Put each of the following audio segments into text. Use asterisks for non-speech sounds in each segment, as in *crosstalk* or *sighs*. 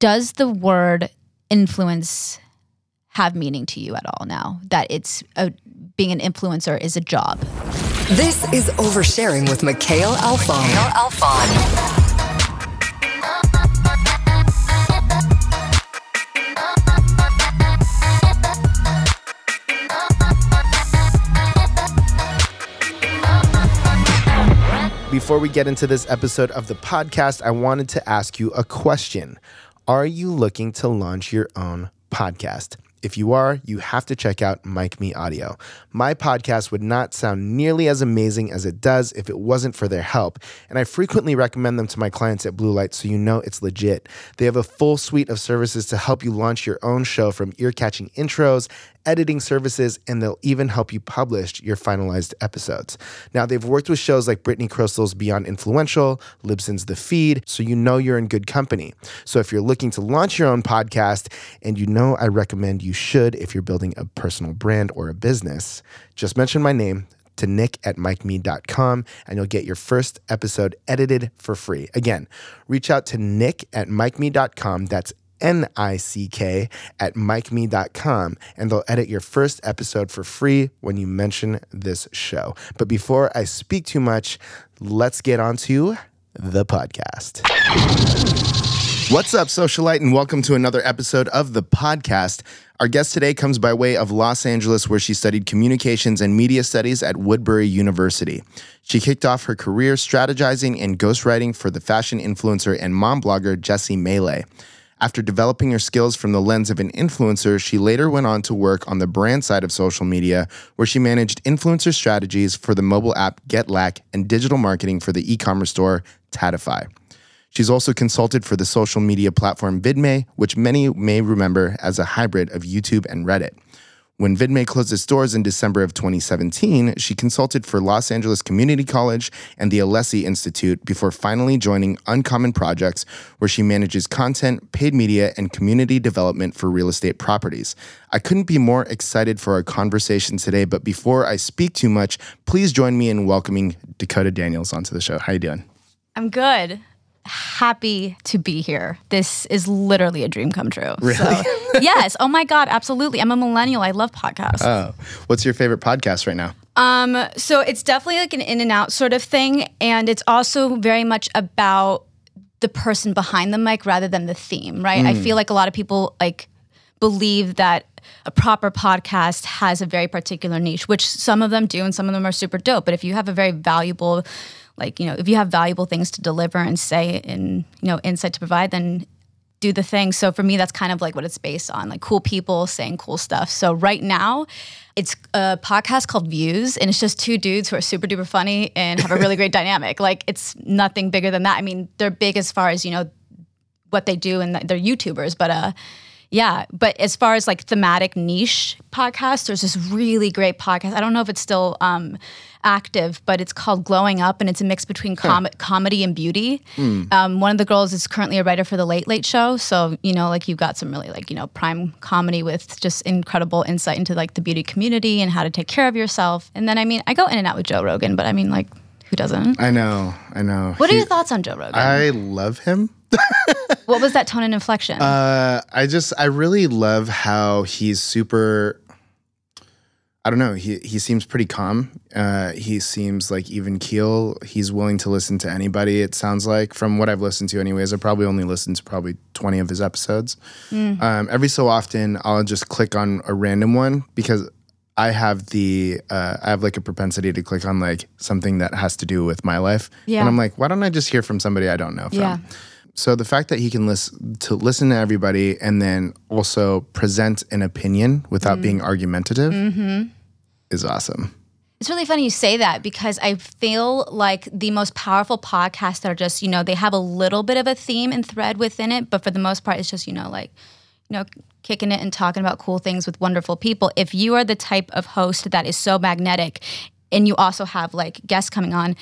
Does the word influence have meaning to you at all now? That it's a, being an influencer is a job. This is Oversharing with Mikhail Alfon. Mikhail Alfon. Before we get into this episode of the podcast, I wanted to ask you a question. Are you looking to launch your own podcast? If you are, you have to check out Mike Me Audio. My podcast would not sound nearly as amazing as it does if it wasn't for their help, and I frequently recommend them to my clients at Blue Light so you know it's legit. They have a full suite of services to help you launch your own show from ear catching intros, editing services, and they'll even help you publish your finalized episodes. Now, they've worked with shows like Brittany Krystle's Beyond Influential, Libsyn's The Feed, so you know you're in good company. So if you're looking to launch your own podcast, and you know I recommend you should if you're building a personal brand or a business, just mention my name to nick at micme.com and you'll get your first episode edited for free. Again, reach out to nick at micme.com. That's N I C K at micme.com, and they'll edit your first episode for free when you mention this show. But before I speak too much, let's get on to the podcast. What's up, socialite, and welcome to another episode of the podcast. Our guest today comes by way of Los Angeles, where she studied communications and media studies at Woodbury University. She kicked off her career strategizing and ghostwriting for the fashion influencer and mom blogger Jessie Mele. After developing her skills from the lens of an influencer, she later went on to work on the brand side of social media, where she managed influencer strategies for the mobile app GetLack and digital marketing for the e commerce store Tatify. She's also consulted for the social media platform VidMe, which many may remember as a hybrid of YouTube and Reddit. When VidMe closed its doors in December of 2017, she consulted for Los Angeles Community College and the Alessi Institute before finally joining Uncommon Projects, where she manages content, paid media, and community development for real estate properties. I couldn't be more excited for our conversation today, but before I speak too much, please join me in welcoming Dakota Daniels onto the show. How you doing? I'm good happy to be here. This is literally a dream come true. Really? So, *laughs* yes. Oh my God, absolutely. I'm a millennial. I love podcasts. Oh. What's your favorite podcast right now? Um, so it's definitely like an in and out sort of thing. And it's also very much about the person behind the mic rather than the theme, right? Mm. I feel like a lot of people like believe that a proper podcast has a very particular niche, which some of them do and some of them are super dope. But if you have a very valuable like you know if you have valuable things to deliver and say and you know insight to provide then do the thing. So for me that's kind of like what it's based on like cool people saying cool stuff. So right now it's a podcast called views and it's just two dudes who are super duper funny and have a really great *laughs* dynamic. Like it's nothing bigger than that. I mean they're big as far as you know what they do and they're youtubers but uh yeah, but as far as like thematic niche podcasts, there's this really great podcast. I don't know if it's still um, active, but it's called Glowing Up, and it's a mix between com- huh. comedy and beauty. Mm. Um, one of the girls is currently a writer for the Late Late Show, so you know, like you've got some really like you know prime comedy with just incredible insight into like the beauty community and how to take care of yourself. And then I mean, I go in and out with Joe Rogan, but I mean, like, who doesn't? I know, I know. What he, are your thoughts on Joe Rogan? I love him. *laughs* what was that tone and inflection? Uh, I just I really love how he's super. I don't know. He he seems pretty calm. Uh, he seems like even keel. He's willing to listen to anybody. It sounds like from what I've listened to, anyways. I probably only listened to probably twenty of his episodes. Mm. Um, every so often, I'll just click on a random one because I have the uh, I have like a propensity to click on like something that has to do with my life. Yeah. And I'm like, why don't I just hear from somebody I don't know from? Yeah. So the fact that he can listen to listen to everybody and then also present an opinion without mm. being argumentative mm-hmm. is awesome. It's really funny you say that because I feel like the most powerful podcasts are just, you know, they have a little bit of a theme and thread within it, but for the most part, it's just, you know, like, you know, kicking it and talking about cool things with wonderful people. If you are the type of host that is so magnetic and you also have like guests coming on,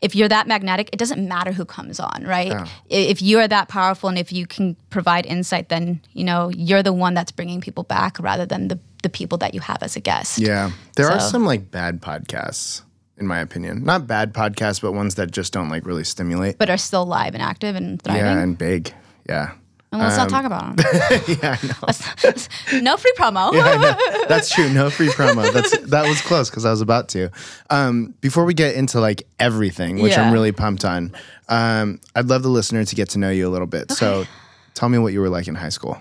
if you're that magnetic, it doesn't matter who comes on, right? Yeah. If you are that powerful and if you can provide insight, then you know you're the one that's bringing people back rather than the the people that you have as a guest. Yeah, there so. are some like bad podcasts, in my opinion. Not bad podcasts, but ones that just don't like really stimulate, but are still live and active and thriving. Yeah, and big. Yeah. And let's not talk about them. *laughs* yeah, I know. no free promo. I know. That's true. No free promo. That's *laughs* that was close because I was about to. Um, before we get into like everything, which I'm really pumped on, um, I'd love the listener to get to know you a little bit. So, tell me what you were like in high school.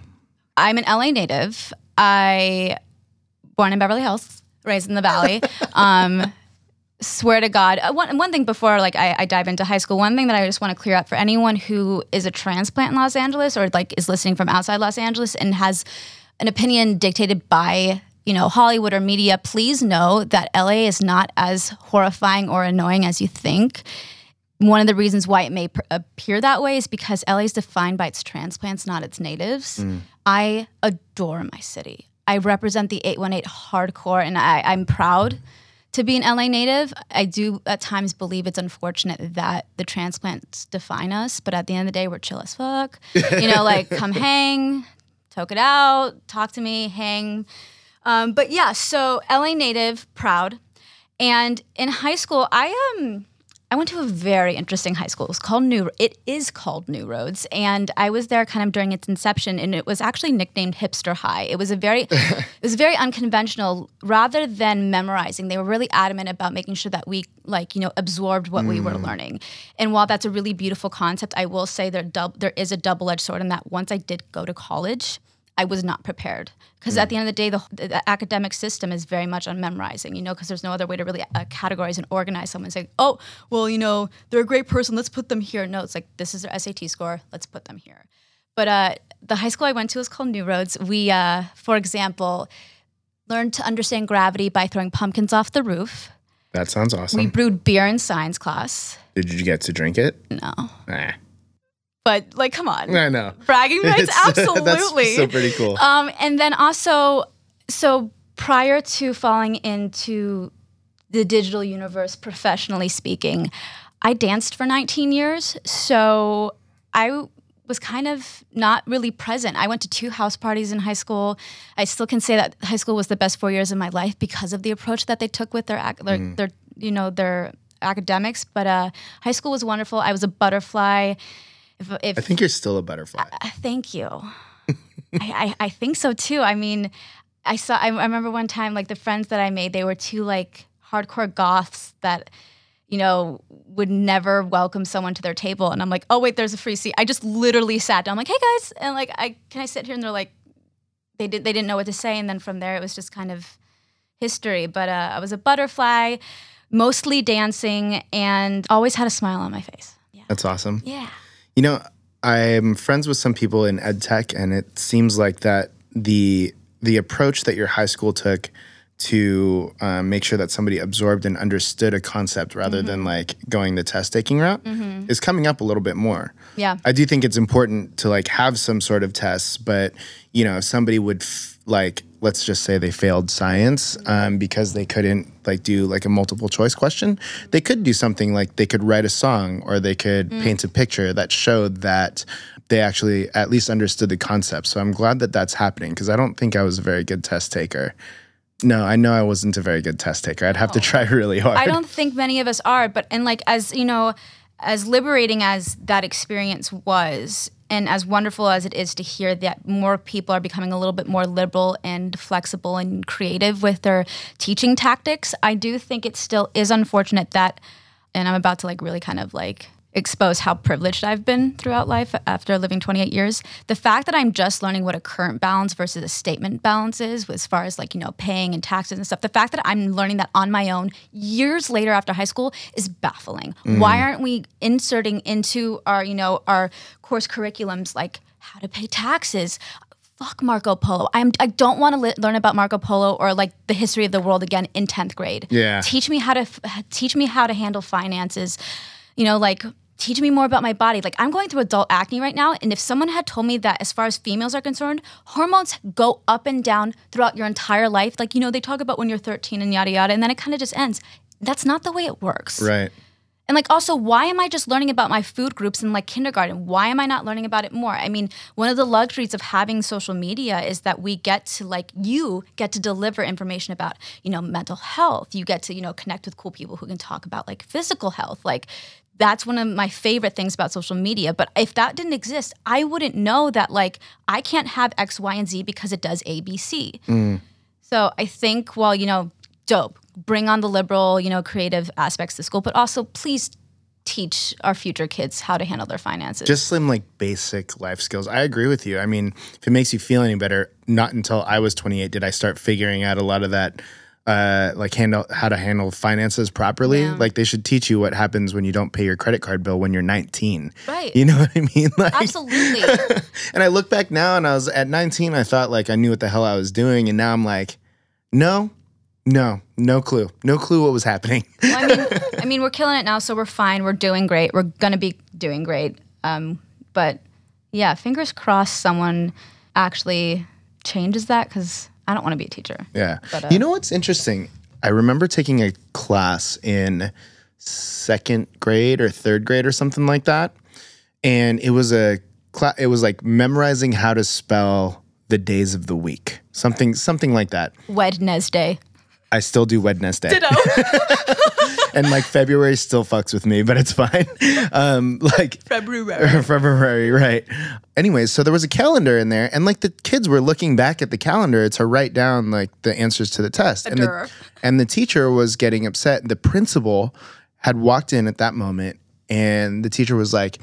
I'm an LA native. I born in Beverly Hills, raised in the Valley. *laughs* um, swear to God, uh, one one thing before like I, I dive into high school, one thing that I just want to clear up for anyone who is a transplant in Los Angeles or like is listening from outside Los Angeles and has an opinion dictated by you know Hollywood or media, please know that LA is not as horrifying or annoying as you think one of the reasons why it may pr- appear that way is because LA is defined by its transplants, not its natives. I adore my city. I represent the 818 hardcore, and I, I'm proud to be an LA native. I do at times believe it's unfortunate that the transplants define us, but at the end of the day, we're chill as fuck. You know, like *laughs* come hang, toke it out, talk to me, hang. Um, but yeah, so LA native, proud. And in high school, I um I went to a very interesting high school. It was called New. It is called New Roads, and I was there kind of during its inception, and it was actually nicknamed Hipster High. It was a very, *laughs* it was very unconventional. Rather than memorizing, they were really adamant about making sure that we like you know absorbed what we were mm. learning. And while that's a really beautiful concept, I will say there dub- there is a double edged sword in that. Once I did go to college. I was not prepared because at the end of the day, the, the academic system is very much on memorizing, you know, because there's no other way to really uh, categorize and organize someone. Say, oh, well, you know, they're a great person. Let's put them here. No, it's like this is their SAT score. Let's put them here. But uh, the high school I went to was called New Roads. We, uh, for example, learned to understand gravity by throwing pumpkins off the roof. That sounds awesome. We brewed beer in science class. Did you get to drink it? No, Nah. But like, come on, I know. bragging rights, It's- *laughs* absolutely. That's still pretty cool. Um, and then also, so prior to falling into the digital universe professionally speaking, I danced for 19 years. So I was kind of not really present. I went to two house parties in high school. I still can say that high school was the best four years of my life because of the approach that they took with their, ac- their, their you know, their academics. But uh, high school was wonderful. I was a butterfly. If, if I think you're still a butterfly. uh, Thank you. *laughs* I, I, I think so too. I mean, I saw. I, I remember one time, like the friends that I made, they were two like hardcore goths that, you know, would never welcome someone to their table. And I'm like, oh wait, there's a free seat. I just literally sat down. I'm like, hey guys, and like, I can I sit here? And they're like, they did. They didn't know what to say. And then from there, it was just kind of history. But uh, I was a butterfly, mostly dancing, and always had a smile on my face. Yeah. That's awesome. Yeah. You know, I'm friends with some people in ed tech, and it seems like that the the approach that your high school took to um, make sure that somebody absorbed and understood a concept rather than like going the test taking route is coming up a little bit more. Yeah. I do think it's important to like have some sort of tests, but you know, if somebody would f- like, let's just say they failed science um, because they couldn't like do like a multiple choice question, they could do something like they could write a song or they could paint a picture that showed that they actually at least understood the concept. So I'm glad that that's happening because I don't think I was a very good test taker. No, I know I wasn't a very good test taker. I'd have to try *laughs* really hard. I don't think many of us are, but and like as you know, as liberating as that experience was, and as wonderful as it is to hear that more people are becoming a little bit more liberal and flexible and creative with their teaching tactics, I do think it still is unfortunate that, and I'm about to like really kind of like expose how privileged I've been throughout life after living 28 years. The fact that I'm just learning what a current balance versus a statement balance is, as far as like, you know, paying and taxes and stuff, the fact that I'm learning that on my own years later after high school is baffling. Mm. Why aren't we inserting into our, you know, our course curriculums like how to pay taxes? Fuck Marco Polo. I'm, I don't want to li- learn about Marco Polo or like the history of the world again in 10th grade. Yeah. Teach me how to f- teach me how to handle finances. You know, like teach me more about my body. Like I'm going through adult acne right now, and if someone had told me that as far as females are concerned, hormones go up and down throughout your entire life. Like you know, they talk about when you're 13 and yada yada, and then it kind of just ends. That's not the way it works. right. And like also, why am I just learning about my food groups in like kindergarten? Why am I not learning about it more? I mean, one of the luxuries of having social media is that we get to like you get to deliver information about, you know, mental health. You get to, you know, connect with cool people who can talk about like physical health. Like that's one of my favorite things about social media. But if that didn't exist, I wouldn't know that like I can't have X, Y, and Z because it does A, B, C. Mm. So I think, well, you know, dope. Bring on the liberal, you know, creative aspects to school, but also please teach our future kids how to handle their finances. Just some like basic life skills. I agree with you. I mean, if it makes you feel any better, not until I was 28 did I start figuring out a lot of that. Uh, like handle how to handle finances properly. Yeah. Like they should teach you what happens when you don't pay your credit card bill when you're 19. Right. You know what I mean? *laughs* Like, Absolutely. *laughs* and I look back now and I was at 19, I thought like I knew what the hell I was doing. And now I'm like, no, no, no clue. No clue what was happening. *laughs* well, I mean, I mean, we're killing it now, so we're fine. We're doing great. We're gonna be doing great. Um, but yeah, fingers crossed someone actually changes that because I don't want to be a teacher. Yeah. But, uh, you know what's interesting? I remember taking a class in second grade or third grade or something like that. And it was a cla- it was like memorizing how to spell the days of the week. Something something like that. Wednesday. I still do Wednesday. *laughs* and like February still fucks with me, but it's fine. Um, like February. *laughs* February, right. Anyways, so there was a calendar in there, and like the kids were looking back at the calendar to write down like the answers to the test. And the, and the teacher was getting upset. The principal had walked in at that moment, and the teacher was like,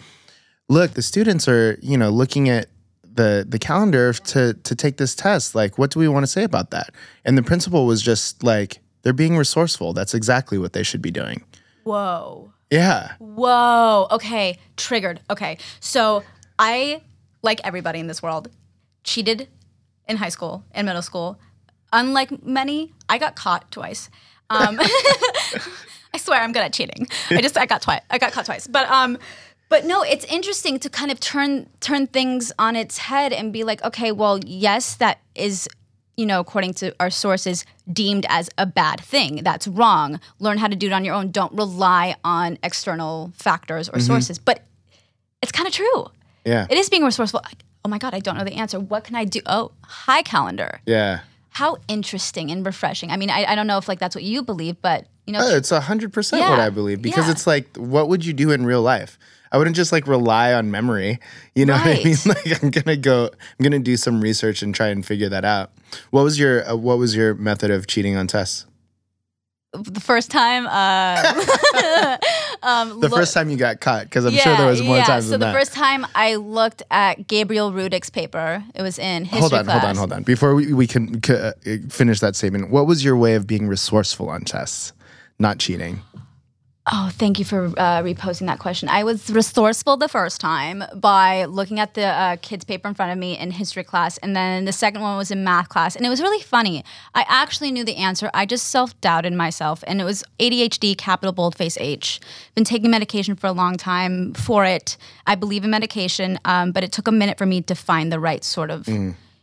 Look, the students are, you know, looking at the the calendar to to take this test. Like, what do we want to say about that? And the principal was just like, they're being resourceful. That's exactly what they should be doing. Whoa. Yeah. Whoa. Okay. Triggered. Okay. So I, like everybody in this world, cheated in high school and middle school. Unlike many, I got caught twice. Um, *laughs* I swear I'm good at cheating. I just I got twice. I got caught twice. But um, but no, it's interesting to kind of turn turn things on its head and be like, okay, well, yes, that is you know, according to our sources, deemed as a bad thing. That's wrong. Learn how to do it on your own. Don't rely on external factors or mm-hmm. sources. But it's kind of true. Yeah. It is being resourceful. Oh my God, I don't know the answer. What can I do? Oh, hi, calendar. Yeah. How interesting and refreshing. I mean, I, I don't know if like that's what you believe, but you know, Oh, it's a hundred percent what I believe because Yeah. it's like, what would you do in real life? I wouldn't just like rely on memory. You know what I mean? *laughs* Like I'm gonna go, I'm gonna do some research and try and figure that out. What was your uh, What was your method of cheating on tests? the first time, uh, *laughs* um, The look- first time you got caught, because I'm sure there was more yeah. times So than that. So the first time I looked at Gabriel Rudick's paper, it was in history hold on, class. hold on, hold on. Before we, we can c- uh, finish that statement, what was your way of being resourceful on tests, not cheating? Oh, thank you for uh, reposting that question. I was resourceful the first time by looking at the uh, kids' paper in front of me in history class, and then the second one was in math class, and it was really funny. I actually knew the answer. I just self doubted myself, and it was ADHD, capital boldface H. Been taking medication for a long time for it. I believe in medication, um, but it took a minute for me to find the right sort of.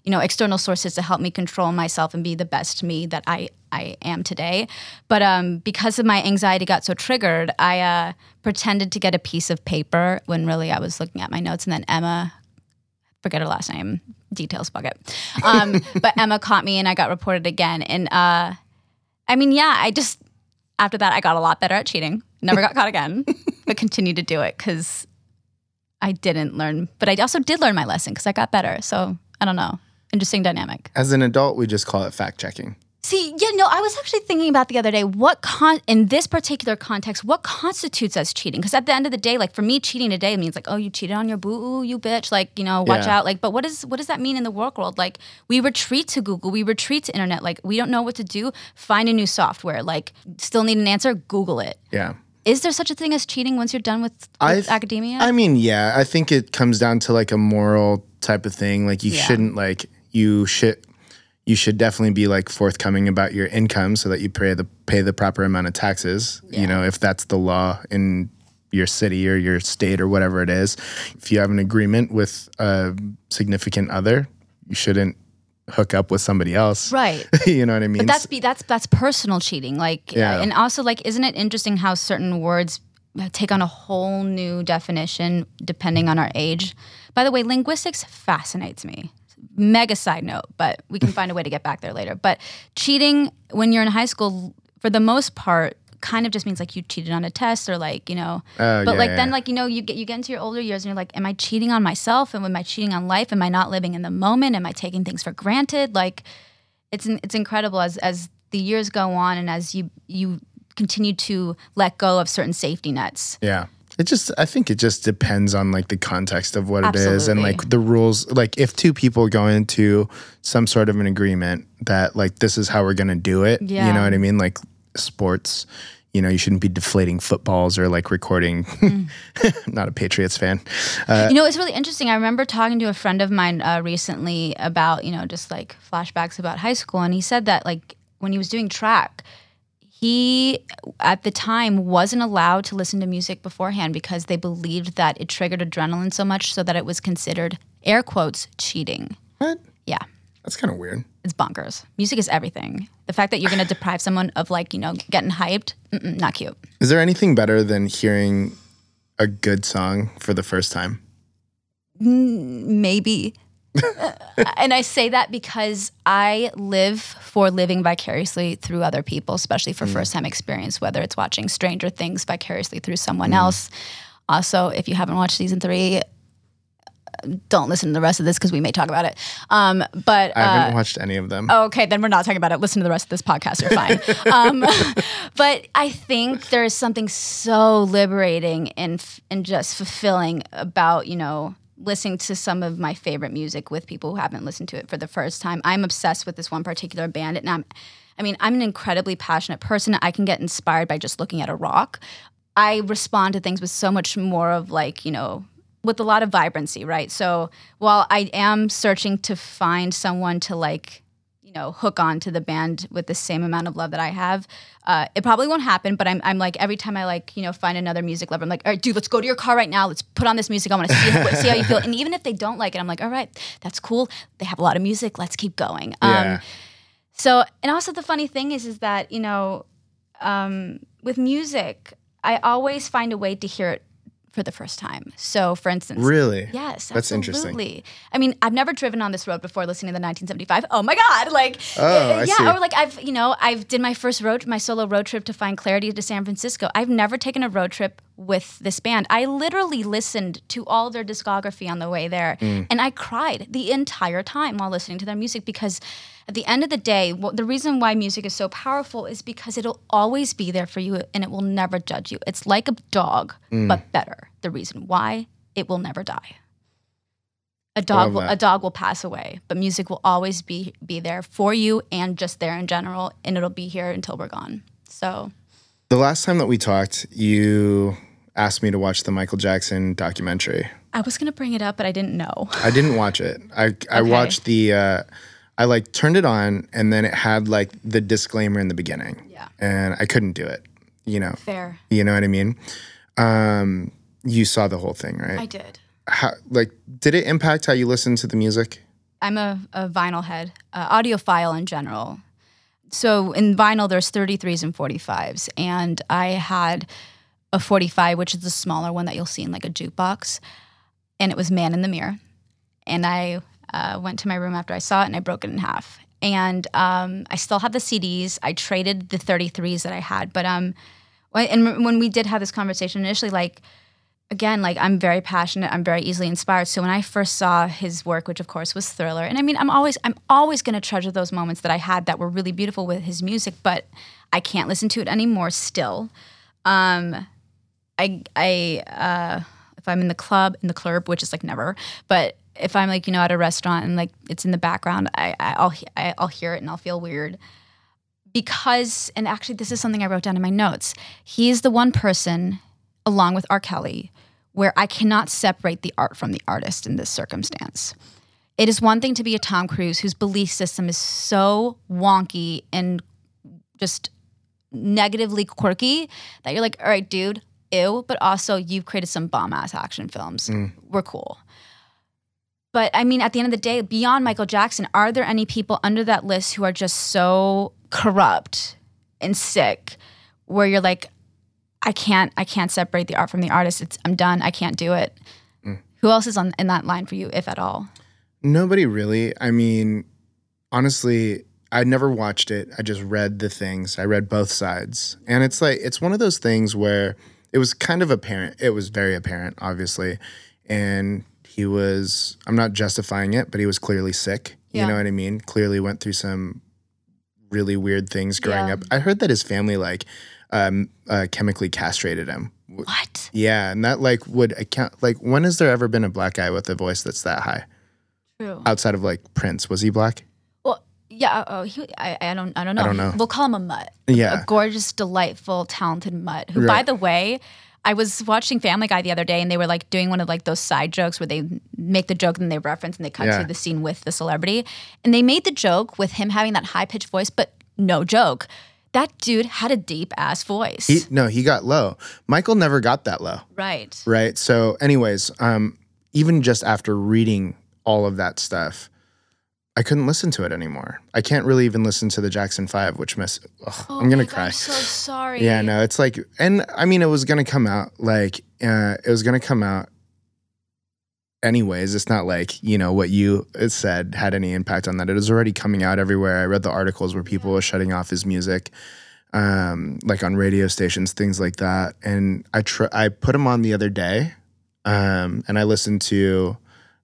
You know, external sources to help me control myself and be the best me that I I am today. But um, because of my anxiety got so triggered, I uh, pretended to get a piece of paper when really I was looking at my notes. And then Emma, forget her last name, details bucket. Um, *laughs* but Emma caught me and I got reported again. And uh, I mean, yeah, I just, after that, I got a lot better at cheating. Never got caught again, *laughs* but continued to do it because I didn't learn. But I also did learn my lesson because I got better. So I don't know. Interesting dynamic. As an adult, we just call it fact checking. See, yeah, no, I was actually thinking about the other day what con in this particular context, what constitutes as cheating? Because at the end of the day, like for me, cheating today means like, oh, you cheated on your boo, you bitch, like you know, watch Yeah. out. Like, but what is what does that mean in the work world? Like, we retreat to Google, we retreat to internet. Like, we don't know what to do. Find a new software. Like, still need an answer? Google it. Yeah. Is there such a thing as cheating once you're done with, with academia? I mean, yeah, I think it comes down to like a moral type of thing. Like you Yeah. shouldn't like you should you should definitely be like forthcoming about your income so that you pay the pay the proper amount of taxes. You know, if that's the law in your city or your state or whatever it is. If you have an agreement with a significant other, you shouldn't hook up with somebody else. right. *laughs* you know what I mean? But that's be that's that's personal cheating. Like, Yeah. uh, and also like, isn't it interesting how certain words take on a whole new definition depending on our age? By the way, linguistics fascinates me. Mega side note, but we can *laughs* find a way to get back there later. But cheating when you're in high school, for the most part, kind of just means like you cheated on a test or like you know. Oh, but yeah, like yeah. then like you know you get you get into your older years and you're like, am I cheating on myself? And am I cheating on life? Am I not living in the moment? Am I taking things for granted? Like, it's it's incredible as as the years go on and as you you continue to let go of certain safety nets. Yeah. It just I think it just depends on like the context of what it is and like the rules like if two people go into some sort of an agreement that like this is how we're going to do it, you know what I mean? Like sports, you know, you shouldn't be deflating footballs or like recording Mm. *laughs* not a Patriots fan. you know, it's really interesting. I remember talking to a friend of mine uh, recently about, you know, just like flashbacks about high school. And he said that, like, when he was doing track, he at the time wasn't allowed to listen to music beforehand because they believed that it triggered adrenaline so much so that it was considered, air quotes, cheating. What? Yeah. That's kind of weird. It's bonkers. Music is everything. The fact that you're going to deprive someone of, like, you know, getting hyped, not cute. Is there anything better than hearing a good song for the first time? maybe. And I say that because I live for living vicariously through other people, especially for first time experience, whether it's watching Stranger Things vicariously through someone else. Also, if you haven't watched season three, don't listen to the rest of this because we may talk about it. Um, but I uh, haven't watched any of them. Okay, then we're not talking about it. Listen to the rest of this podcast. You're fine. *laughs* um, *laughs* but I think there is something so liberating and and just fulfilling about you know listening to some of my favorite music with people who haven't listened to it for the first time. I'm obsessed with this one particular band, and I'm. I mean, I'm an incredibly passionate person. I can get inspired by just looking at a rock. I respond to things with so much more of like, you know, with a lot of vibrancy, right? So while I am searching to find someone to like, you know, hook on to the band with the same amount of love that I have, uh, it probably won't happen. But I'm, I'm like every time I like, you know, find another music lover, I'm like, all right, dude, let's go to your car right now. Let's put on this music. I want to see, how- see how you feel. And even if they don't like it, I'm like, all right, that's cool. They have a lot of music. Let's keep going. Um, yeah. so, and also the funny thing is, is that you know, um, with music, I always find a way to hear it for the first time. So, for instance, Really? yes, That's interesting. I mean, I've never driven on this road before listening to the 1975. Oh my god! Like, Oh, eh, I yeah, or like I've, you know, I've did my first road, my solo road trip to find clarity to San Francisco. I've never taken a road trip with this band. I literally listened to all their discography on the way there, Mm. and I cried the entire time while listening to their music because at the end of the day, the reason why music is so powerful is because it'll always be there for you and it will never judge you. It's like a dog, Mm. but better. The reason why it will never die. A dog, will, a dog will pass away, but music will always be be there for you and just there in general, and it'll be here until we're gone. So The last time that we talked, you asked me to watch the Michael Jackson documentary. I was gonna bring it up, but I didn't know. I didn't watch it. I I Okay. watched the uh I like turned it on and then it had like the disclaimer in the beginning. Yeah. And I couldn't do it. You know. Fair, You know what I mean? Um you saw the whole thing, right? I did. How, like did it impact how you listen to the music? I'm a, a vinyl head, uh, audiophile in general. So in vinyl, there's 33s and 45s, and I had a 45, which is the smaller one that you'll see in like a jukebox, and it was Man in the Mirror. And I uh, went to my room after I saw it, and I broke it in half. And um, I still have the CDs. I traded the 33s that I had, but um, and when we did have this conversation initially, like again, like I'm very passionate. I'm very easily inspired. So when I first saw his work, which of course was Thriller, and I mean, I'm always I'm always going to treasure those moments that I had that were really beautiful with his music, but I can't listen to it anymore. Still, um, I I uh, if I'm in the club in the club, which is like never, but if I'm like you know at a restaurant and like it's in the background, I, I'll I'll hear it and I'll feel weird because and actually this is something I wrote down in my notes. He's the one person along with R. Kelly where I cannot separate the art from the artist in this circumstance. It is one thing to be a Tom Cruise whose belief system is so wonky and just negatively quirky that you're like, all right, dude, ew. But also, you've created some bomb ass action films. Mm. We're cool. But I mean, at the end of the day, beyond Michael Jackson, are there any people under that list who are just so corrupt and sick where you're like, I can't, I can't separate the art from the artist. It's, I'm done. I can't do it. Who else is on in that line for you, if at all? Nobody really. I mean, honestly, I never watched it. I just read the things. I read both sides. And it's like it's one of those things where it was kind of apparent. It was very apparent, obviously. And he was I'm not justifying it, but he was clearly sick. Yeah. You know what I mean? Clearly went through some really weird things growing Yeah. up. I heard that his family like um, uh, chemically castrated him. What? Yeah, and that like would account like when has there ever been a black guy with a voice that's that high True. outside of like Prince? Was he black? Well, yeah. Oh, he, I, I don't. I don't know. I don't know. We'll call him a mutt. Yeah. A gorgeous, delightful, talented mutt. Who, by the way, I was watching Family Guy the other day, and they were like doing one of like those side jokes where they make the joke and they reference and they cut Yeah. to the scene with the celebrity, and they made the joke with him having that high pitched voice, but no joke. That dude had a deep ass voice. He no, he got low. Michael never got that low. right. right? So, anyways, um, even just after reading all of that stuff, I couldn't listen to it anymore. I can't really even listen to the Jackson Five, which miss. ugh, I'm gonna Oh my God, cry. I'm so sorry. yeah, no, it's like, and I mean, it was gonna come out like uh, it was gonna come out. Anyways, it's not like you know what you said had any impact on that. It was already coming out everywhere. I read the articles where people were shutting off his music, um, like on radio stations, things like that. And I tr- I put him on the other day, um, and I listened to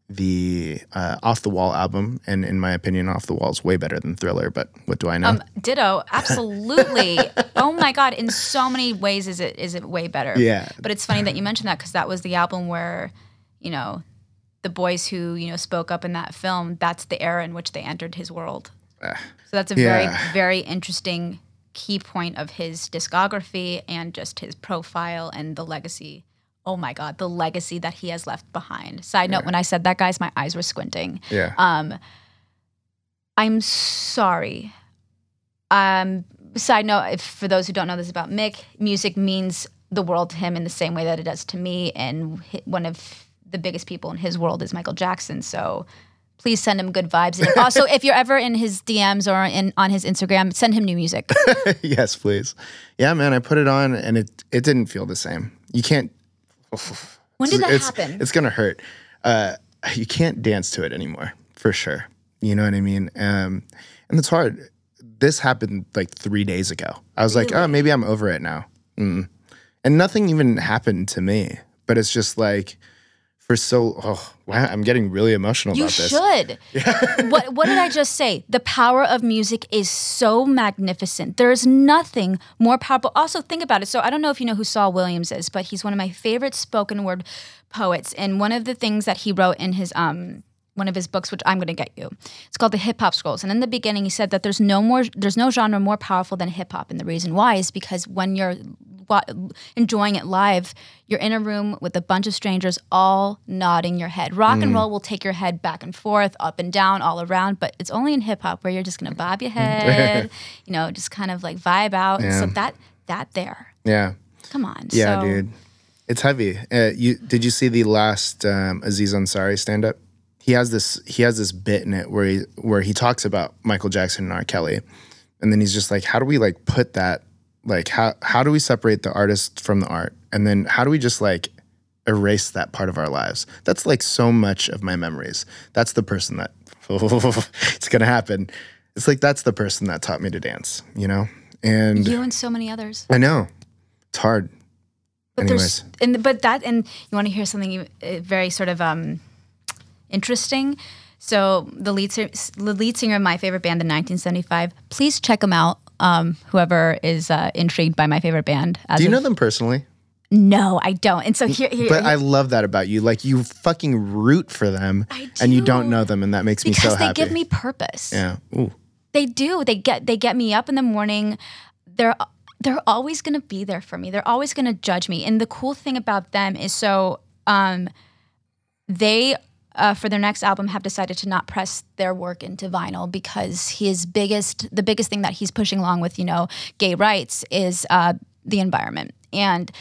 the uh, Off the Wall album. And in my opinion, Off the Wall is way better than Thriller. But what do I know? Um, ditto, absolutely. *laughs* oh my god, in so many ways is it is it way better. Yeah. But it's funny that you mentioned that because that was the album where, you know, the boys who you know spoke up in that film. That's the era in which they entered his world. so that's a yeah. very very interesting key point of his discography and just his profile and the legacy. Oh my god, the legacy that he has left behind. Side note: When I said that, guys, my eyes were squinting. yeah. Um, I'm sorry. Um, side note, if, for those who don't know this about Mick, music means the world to him in the same way that it does to me. And one of the biggest people in his world is Michael Jackson. So please send him good vibes. And also, if you're ever in his DMs or in on his Instagram, send him new music. *laughs* yes, please. Yeah, man, I put it on and it it didn't feel the same. You can't. *sighs* When did that it's, happen? It's gonna hurt. Uh, you can't dance to it anymore, for sure. You know what I mean? Um, and it's hard. This happened like three days ago. I was like, oh, maybe I'm over it now. Mm. And nothing even happened to me. But it's just like, for so, oh, wow, I'm getting really emotional You about this. should. *laughs* what what did I just say? The power of music is so magnificent. There's nothing more powerful. Also, think about it. So I don't know if you know who Saul Williams is, but he's one of my favorite spoken word poets. And one of the things that he wrote in his um one of his books, which I'm going to get you, it's called the Hip Hop Scrolls. And in the beginning, he said that there's no more, there's no genre more powerful than hip hop. And the reason why is because when you're enjoying it live, you're in a room with a bunch of strangers all nodding your head. Rock and roll will take your head back and forth, up and down, all around, but it's only in hip hop where you're just gonna bob your *laughs* head, you know, just kind of like vibe out. And so that that there, Yeah. come on, Yeah, so, dude. It's heavy. Uh, you did you see the last um, Aziz Ansari stand up? He has this he has this bit in it where he where he talks about Michael Jackson and R. Kelly, and then he's just like, how do we like put that like how how do we separate the artist from the art, and then how do we just like erase that part of our lives? That's like so much of my memories. That's the person that *laughs* it's gonna happen. It's like that's the person that taught me to dance, you know. And You and so many others. I know it's hard. But Anyways. there's and but that and you want to hear something very sort of um interesting. So the lead singer, the lead singer of my favorite band in 1975. Please check them out. Um, whoever is uh, intrigued by my favorite band. As Do you know them personally? No, I don't. And so here, here But I love that about you. Like you fucking root for them, and you do. don't know them, and that makes me so happy. because they give me purpose. yeah. Ooh. They do. They get they get me up in the morning. They're they're always going to be there for me. They're always going to judge me. And the cool thing about them is so um they uh, for their next album have decided to not press their work into vinyl because his biggest the biggest thing that he's pushing along with you know gay rights is uh, the environment. And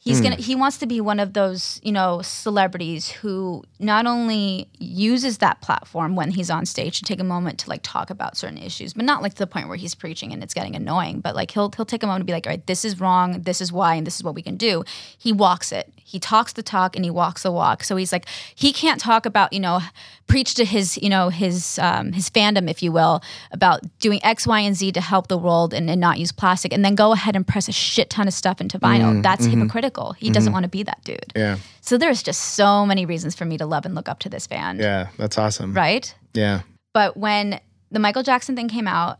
He's gonna hmm. he wants to be one of those, you know, celebrities who not only uses that platform when he's on stage to take a moment to like talk about certain issues, but not like to the point where he's preaching and it's getting annoying, but like he'll he'll take a moment to be like, all right, this is wrong, this is why, and this is what we can do. He walks it. He talks the talk and he walks the walk. So he's like, he can't talk about, you know, preach to his, you know, his um, his fandom, if you will, about doing X, Y, and Z to help the world and, and not use plastic, and then go ahead and press a shit ton of stuff into vinyl. Mm, That's mm-hmm. hypocritical. He doesn't mm-hmm. want to be that dude. Yeah. So there's just so many reasons for me to love and look up to this band. Yeah. That's awesome. Right? Yeah. But when the Michael Jackson thing came out,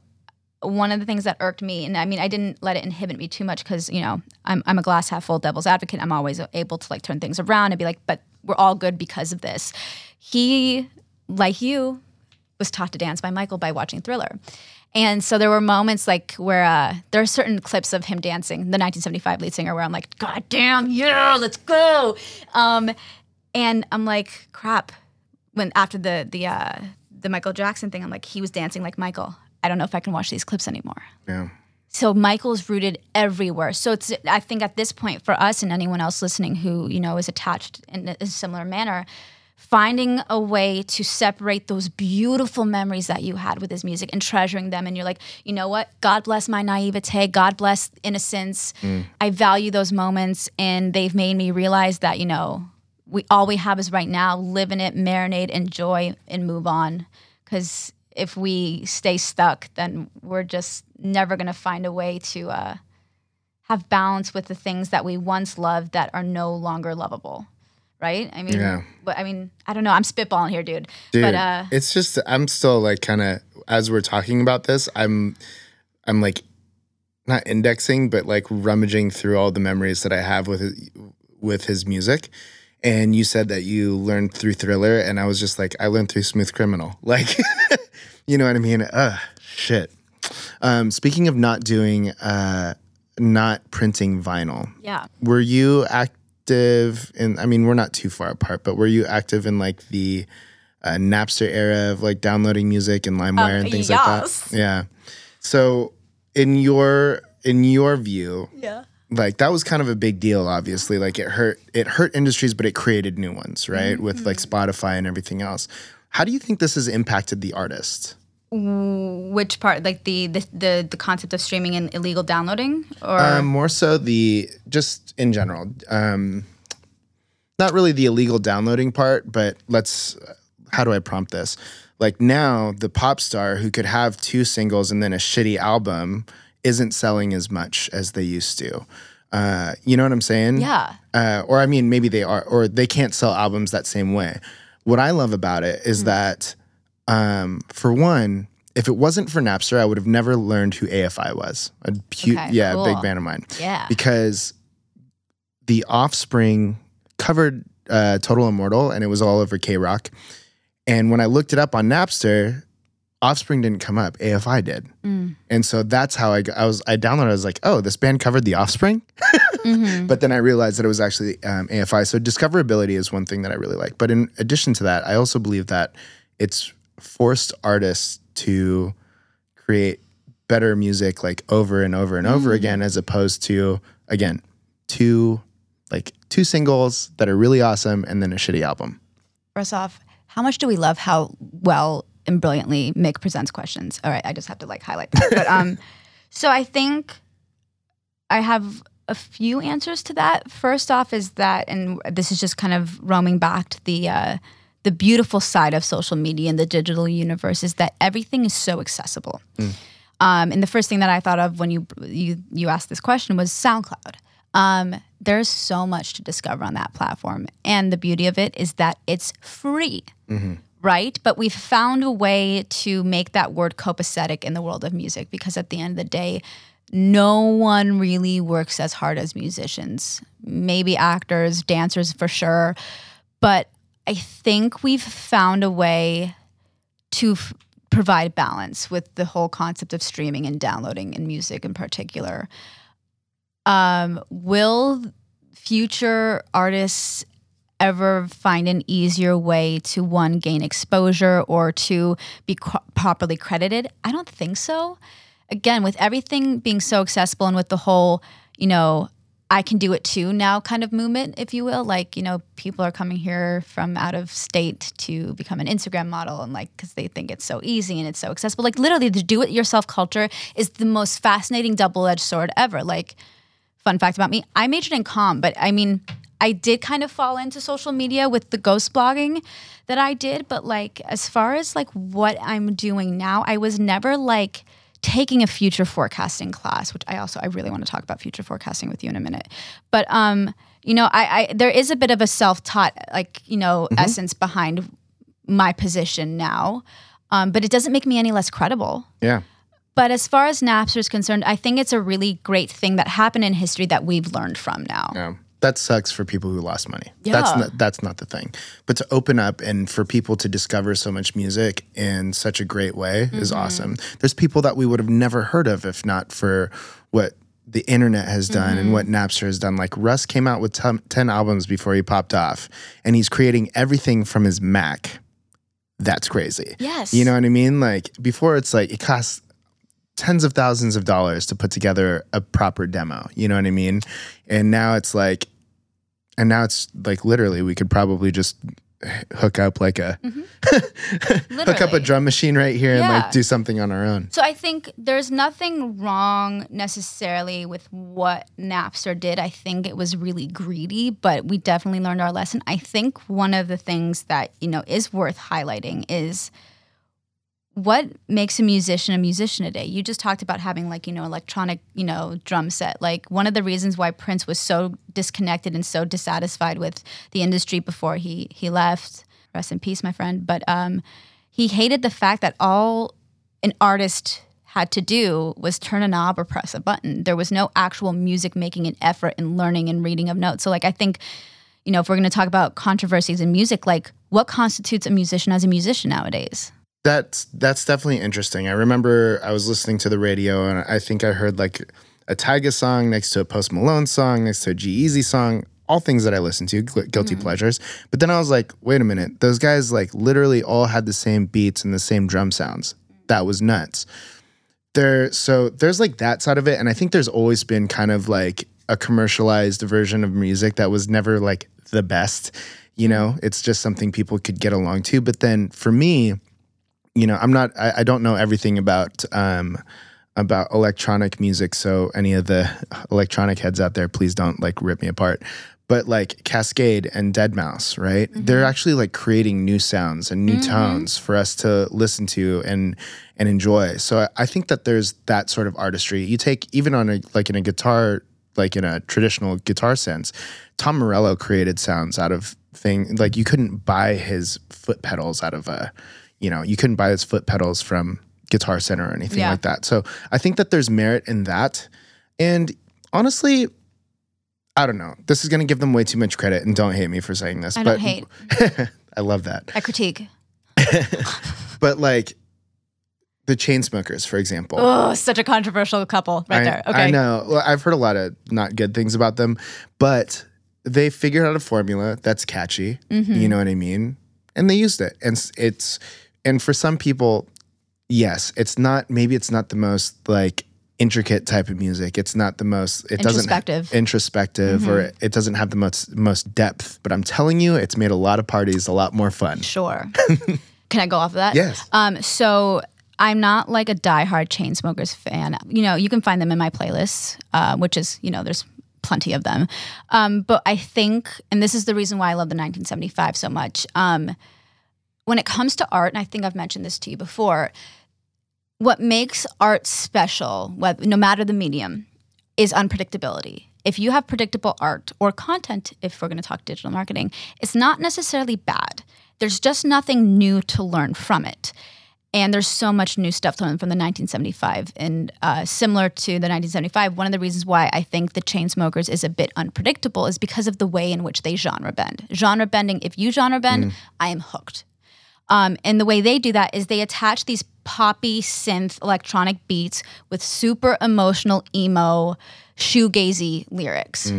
one of the things that irked me, and I mean, I didn't let it inhibit me too much because, you know, I'm, I'm a glass half full devil's advocate. I'm always able to like turn things around and be like, but we're all good because of this. He, like you, was taught to dance by Michael by watching Thriller. And so there were moments like where uh, there are certain clips of him dancing, the 1975 lead singer, where I'm like, God damn, yeah, let's go. Um, and I'm like, crap. When after the the uh, the Michael Jackson thing, I'm like, he was dancing like Michael. I don't know if I can watch these clips anymore. Yeah. So Michael's rooted everywhere. So it's I think at this point for us and anyone else listening who you know is attached in a similar manner, finding a way to separate those beautiful memories that you had with his music and treasuring them. And you're like, you know what? God bless my naivete. God bless innocence. I value those moments, and they've made me realize that you know we all we have is right now. Live in it, marinate, enjoy, and move on. Because if we stay stuck, then we're just never going to find a way to uh, have balance with the things that we once loved that are no longer lovable. Right? I mean, Yeah. but I mean, I don't know. I'm spitballing here, dude. Dude, but uh, it's just I'm still like kind of as we're talking about this, I'm I'm like not indexing, but like rummaging through all the memories that I have with his, with his music. And you said that you learned through Thriller, and I was just like, I learned through Smooth Criminal. *laughs* Like, you know what I mean? Ugh, shit. Um, speaking of not doing, uh, not printing vinyl, yeah. were you active in i mean we're not too far apart but were you active in like the uh, napster era of like downloading music and limewire Um, and things yes. like that? yeah. So in your in your view Yeah. like that was kind of a big deal obviously. Like it hurt it hurt industries but it created new ones right? With like Mm-hmm. spotify and everything else. How do you think this has impacted the artist Which part? Like the the the, the concept of streaming and illegal downloading, or Um, more so the just in general. Um, not really the illegal downloading part, but let's. How do I prompt this? Like now, the pop star who could have two singles and then a shitty album isn't selling as much as they used to. Uh, you know what I'm saying? yeah. uh, or I mean, maybe they are, or they can't sell albums that same way. What I love about it is that, um, for one, if it wasn't for Napster, I would have never learned who AFI was. A hu- Okay, yeah, a big cool. band of mine. Yeah. because the Offspring covered uh, Total Immortal, and it was all over KROQ. And when I looked it up on Napster, Offspring didn't come up. AFI did. Mm. And so that's how I, I was I downloaded. I was like, oh, this band covered the Offspring. Mm-hmm. *laughs* But then I realized that it was actually um, AFI. So discoverability is one thing that I really like. But in addition to that, I also believe that it's forced artists to create better music like over and over and over again, as opposed to again two like two singles that are really awesome and then a shitty album. First off, how much do we love how well and brilliantly Mick presents questions? All right, I just have to like highlight that. But um, *laughs* so I think I have a few answers to that. First off, is that, and this is just kind of roaming back to the uh, the beautiful side of social media and the digital universe is that everything is so accessible. Um, and the first thing that I thought of when you you you asked this question was SoundCloud. Um, there's so much to discover on that platform, and the beauty of it is that it's free, right? But we've found a way to make that word copacetic in the world of music because at the end of the day, no one really works as hard as musicians. Maybe actors, dancers for sure, but I think we've found a way to f- provide balance with the whole concept of streaming and downloading and music in particular. Um, will future artists ever find an easier way to one gain exposure or to be properly credited? I don't think so. Again, with everything being so accessible and with the whole, you know, I can do it too now kind of movement, if you will. Like, you know, people are coming here from out of state to become an Instagram model and like, because they think it's so easy and it's so accessible. Like, literally, the do it yourself culture is the most fascinating double edged sword ever. Like, fun fact about me I majored in comm, but I mean, I did kind of fall into social media with the ghost blogging that I did. But like, as far as like what I'm doing now, I was never like, taking a future forecasting class, which I also I really want to talk about future forecasting with you in a minute. But um, you know, I, I there is a bit of a self-taught like you know Mm-hmm. essence behind my position now, um, but it doesn't make me any less credible. Yeah. But as far as Napster is concerned, I think it's a really great thing that happened in history that we've learned from now. Yeah. That sucks for people who lost money. Yeah. That's not, that's not the thing. But to open up and for people to discover so much music in such a great way is Mm-hmm. awesome. There's people that we would have never heard of if not for what the internet has done and what Mm-hmm. Napster has done. Like Russ came out with 10, 10 albums before he popped off and he's creating everything from his Mac. That's crazy. Yes. You know what I mean? Like before it's like it costs tens of thousands of dollars to put together a proper demo. You know what I mean? And now it's like, and now it's like literally we could probably just hook up like a *laughs* mm-hmm. hook up a drum machine right here and like do something on our own. So I think there's nothing wrong necessarily with what Napster did. I think it was really greedy, but we definitely learned our lesson. I think one of the things that, you know, is worth highlighting is what makes a musician a musician today. You just talked about having like, you know, electronic, you know, drum set. Like one of the reasons why Prince was so disconnected and so dissatisfied with the industry before he he left. Rest in peace, my friend. But um he hated the fact that all an artist had to do was turn a knob or press a button. There was no actual music making and effort and learning and reading of notes. So like I think, you know, if we're going to talk about controversies in music, like what constitutes a musician as a musician nowadays? That's that's definitely interesting. I remember I was listening to the radio and I think I heard like a Tyga song next to a Post Malone song next to a G-Eazy song. All things that I listen to, gu- guilty mm. pleasures. But then I was like, wait a minute, those guys like literally all had the same beats and the same drum sounds. That was nuts. There, so there's like that side of it, and I think there's always been kind of like a commercialized version of music that was never like the best. You mm. know, it's just something people could get along to. But then for me, you know, I'm not, I, I don't know everything about, um, about electronic music. So any of the electronic heads out there, please don't like rip me apart. But like Kaskade and deadmau5, right? They're actually like creating new sounds and new tones for us to listen to and and enjoy. So I, I think that there's that sort of artistry. You take even on a like in a guitar, like in a traditional guitar sense, Tom Morello created sounds out of thing like you couldn't buy his foot pedals out of a you know, you couldn't buy those foot pedals from Guitar Center or anything Yeah. like that. So I think that there's merit in that. And honestly, I don't know. This is going to give them way too much credit, and don't hate me for saying this. I but don't hate. *laughs* I love that. I critique. *laughs* But like the Chainsmokers, for example. Oh, such a controversial couple right I, there. Okay. I know. Well, I've heard a lot of not good things about them, but they figured out a formula that's catchy. Mm-hmm. You know what I mean? And they used it. And it's and for some people, yes, it's not maybe it's not the most like intricate type of music. It's not the most it doesn't Introspective. Mm-hmm. introspective or it doesn't have the most most depth. But I'm telling you, it's made a lot of parties a lot more fun. Sure. *laughs* Can I go off of that? Yes. Um, so I'm not like a diehard Chainsmokers fan. You know, you can find them in my playlists, uh, which is, you know, there's plenty of them. Um, but I think, and this is the reason why I love the 1975 so much. Um, when it comes to art, and I think I've mentioned this to you before, what makes art special, no matter the medium, is unpredictability. If you have predictable art or content, if we're going to talk digital marketing, it's not necessarily bad. There's just nothing new to learn from it. And there's so much new stuff to learn from the 1975. And uh, similar to the 1975, one of the reasons why I think the Chainsmokers is a bit unpredictable is because of the way in which they genre bend. Genre bending, if you genre bend, I am hooked. Um, and the way they do that is they attach these poppy synth electronic beats with super emotional emo shoegazy lyrics.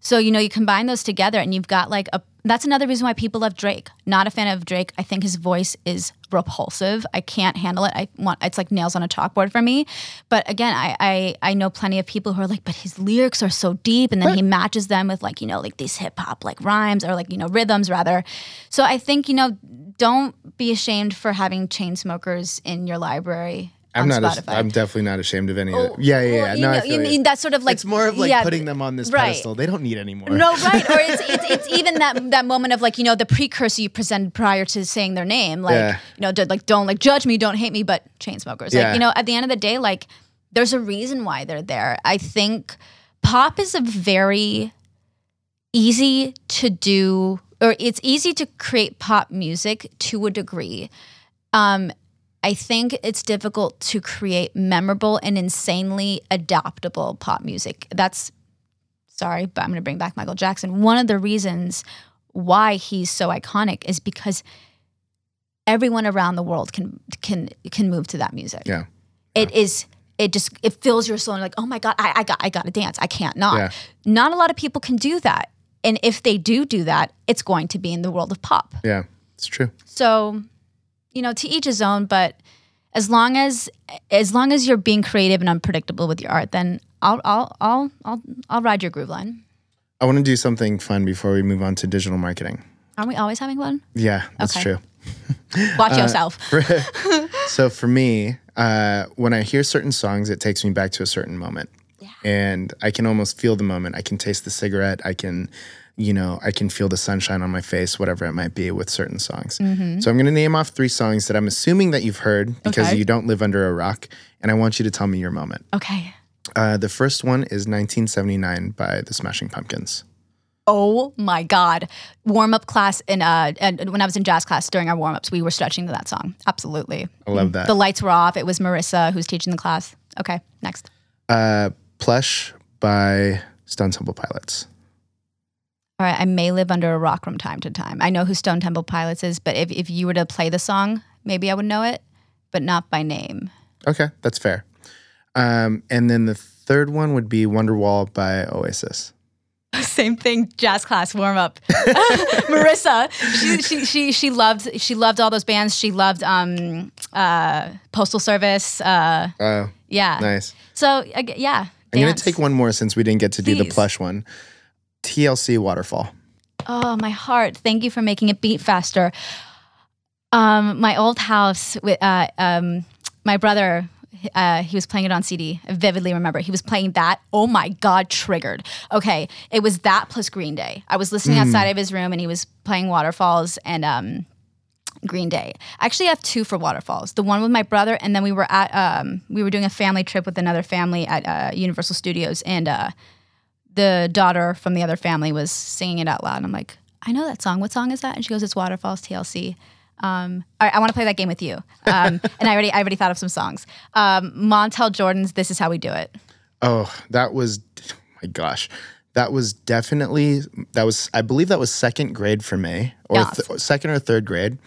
So you know you combine those together and you've got like a that's another reason why people love Drake. Not a fan of Drake. I think his voice is repulsive. I can't handle it. I want it's like nails on a chalkboard for me. But again, I I, I know plenty of people who are like, but his lyrics are so deep, and then he matches them with like you know like these hip hop like rhymes or like you know rhythms rather. So I think you know don't be ashamed for having Chainsmokers in your library. I'm on not. Spotify. i I'm definitely not ashamed of any of it. Yeah, yeah, yeah. Well, you no, I know, feel you you. mean that's sort of like it's more of like yeah, putting them on this right. pedestal. They don't need anymore. No, right. *laughs* Or it's, it's it's even that that moment of like you know the precursor you presented prior to saying their name, like Yeah. you know, like don't like judge me, don't hate me, but Chainsmokers. Yeah. Like you know, at the end of the day, like there's a reason why they're there. I think pop is a very easy to do, or it's easy to create pop music to a degree. Um, I think it's difficult to create memorable and insanely adaptable pop music. That's sorry, but I'm going to bring back Michael Jackson. One of the reasons why he's so iconic is because everyone around the world can can can move to that music. Yeah. It is it just it fills your soul and you're like, oh my god, I, I got I got to dance. I can't not. Yeah. Not a lot of people can do that, and if they do do that, it's going to be in the world of pop. Yeah. It's true. So, you know, to each his own, but as long as as long as you're being creative and unpredictable with your art, then I'll I'll I'll I'll, I'll ride your groove line. I want to do something fun before we move on to digital marketing. Aren't we always having fun? Yeah, that's Okay. true. *laughs* Watch Uh, yourself. *laughs* So for me, uh, when I hear certain songs, it takes me back to a certain moment, and I can almost feel the moment. I can taste the cigarette. I can, you know, I can feel the sunshine on my face, whatever it might be, with certain songs. So I'm going to name off three songs that I'm assuming that you've heard because Okay. you don't live under a rock, and I want you to tell me your moment. Okay. Uh, the first one is 1979 by the Smashing Pumpkins. Oh my God. Warm up class in uh and when I was in jazz class during our warm ups, we were stretching to that song. Absolutely. I love that. The lights were off. It was Marissa who's teaching the class. Okay, next. Uh, Plush by Stone Temple Pilots. All right, I may live under a rock from time to time. I know who Stone Temple Pilots is, but if, if you were to play the song, maybe I would know it, but not by name. Okay, that's fair. Um, and then the third one would be Wonderwall by Oasis. *laughs* Same thing, jazz class warm up. *laughs* *laughs* Marissa, she, she she she loved she loved all those bands. She loved um uh Postal Service. Uh Oh, yeah. nice. So g- yeah. I'm gonna take one more since we didn't get to do the plush one. TLC Waterfall. Oh, my heart. Thank you for making it beat faster. Um, my old house with uh, um, my brother. Uh, he was playing it on CD. I vividly remember he was playing that. Oh my god, triggered. Okay, it was that plus Green Day. I was listening outside of his room and he was playing Waterfalls and um, Green Day. I actually have two for Waterfalls. The one with my brother, and then we were at um, we were doing a family trip with another family at uh, Universal Studios, and uh, the daughter from the other family was singing it out loud. And I'm like, I know that song. What song is that? And she goes, It's Waterfalls TLC. Um, all right, I want to play that game with you. Um, *laughs* and I already, I already thought of some songs. Um, Montel Jordan's "This Is How We Do It." Oh, that was, oh my gosh. That was definitely, that was, I believe that was second grade for me, or Yes. th- second or third grade.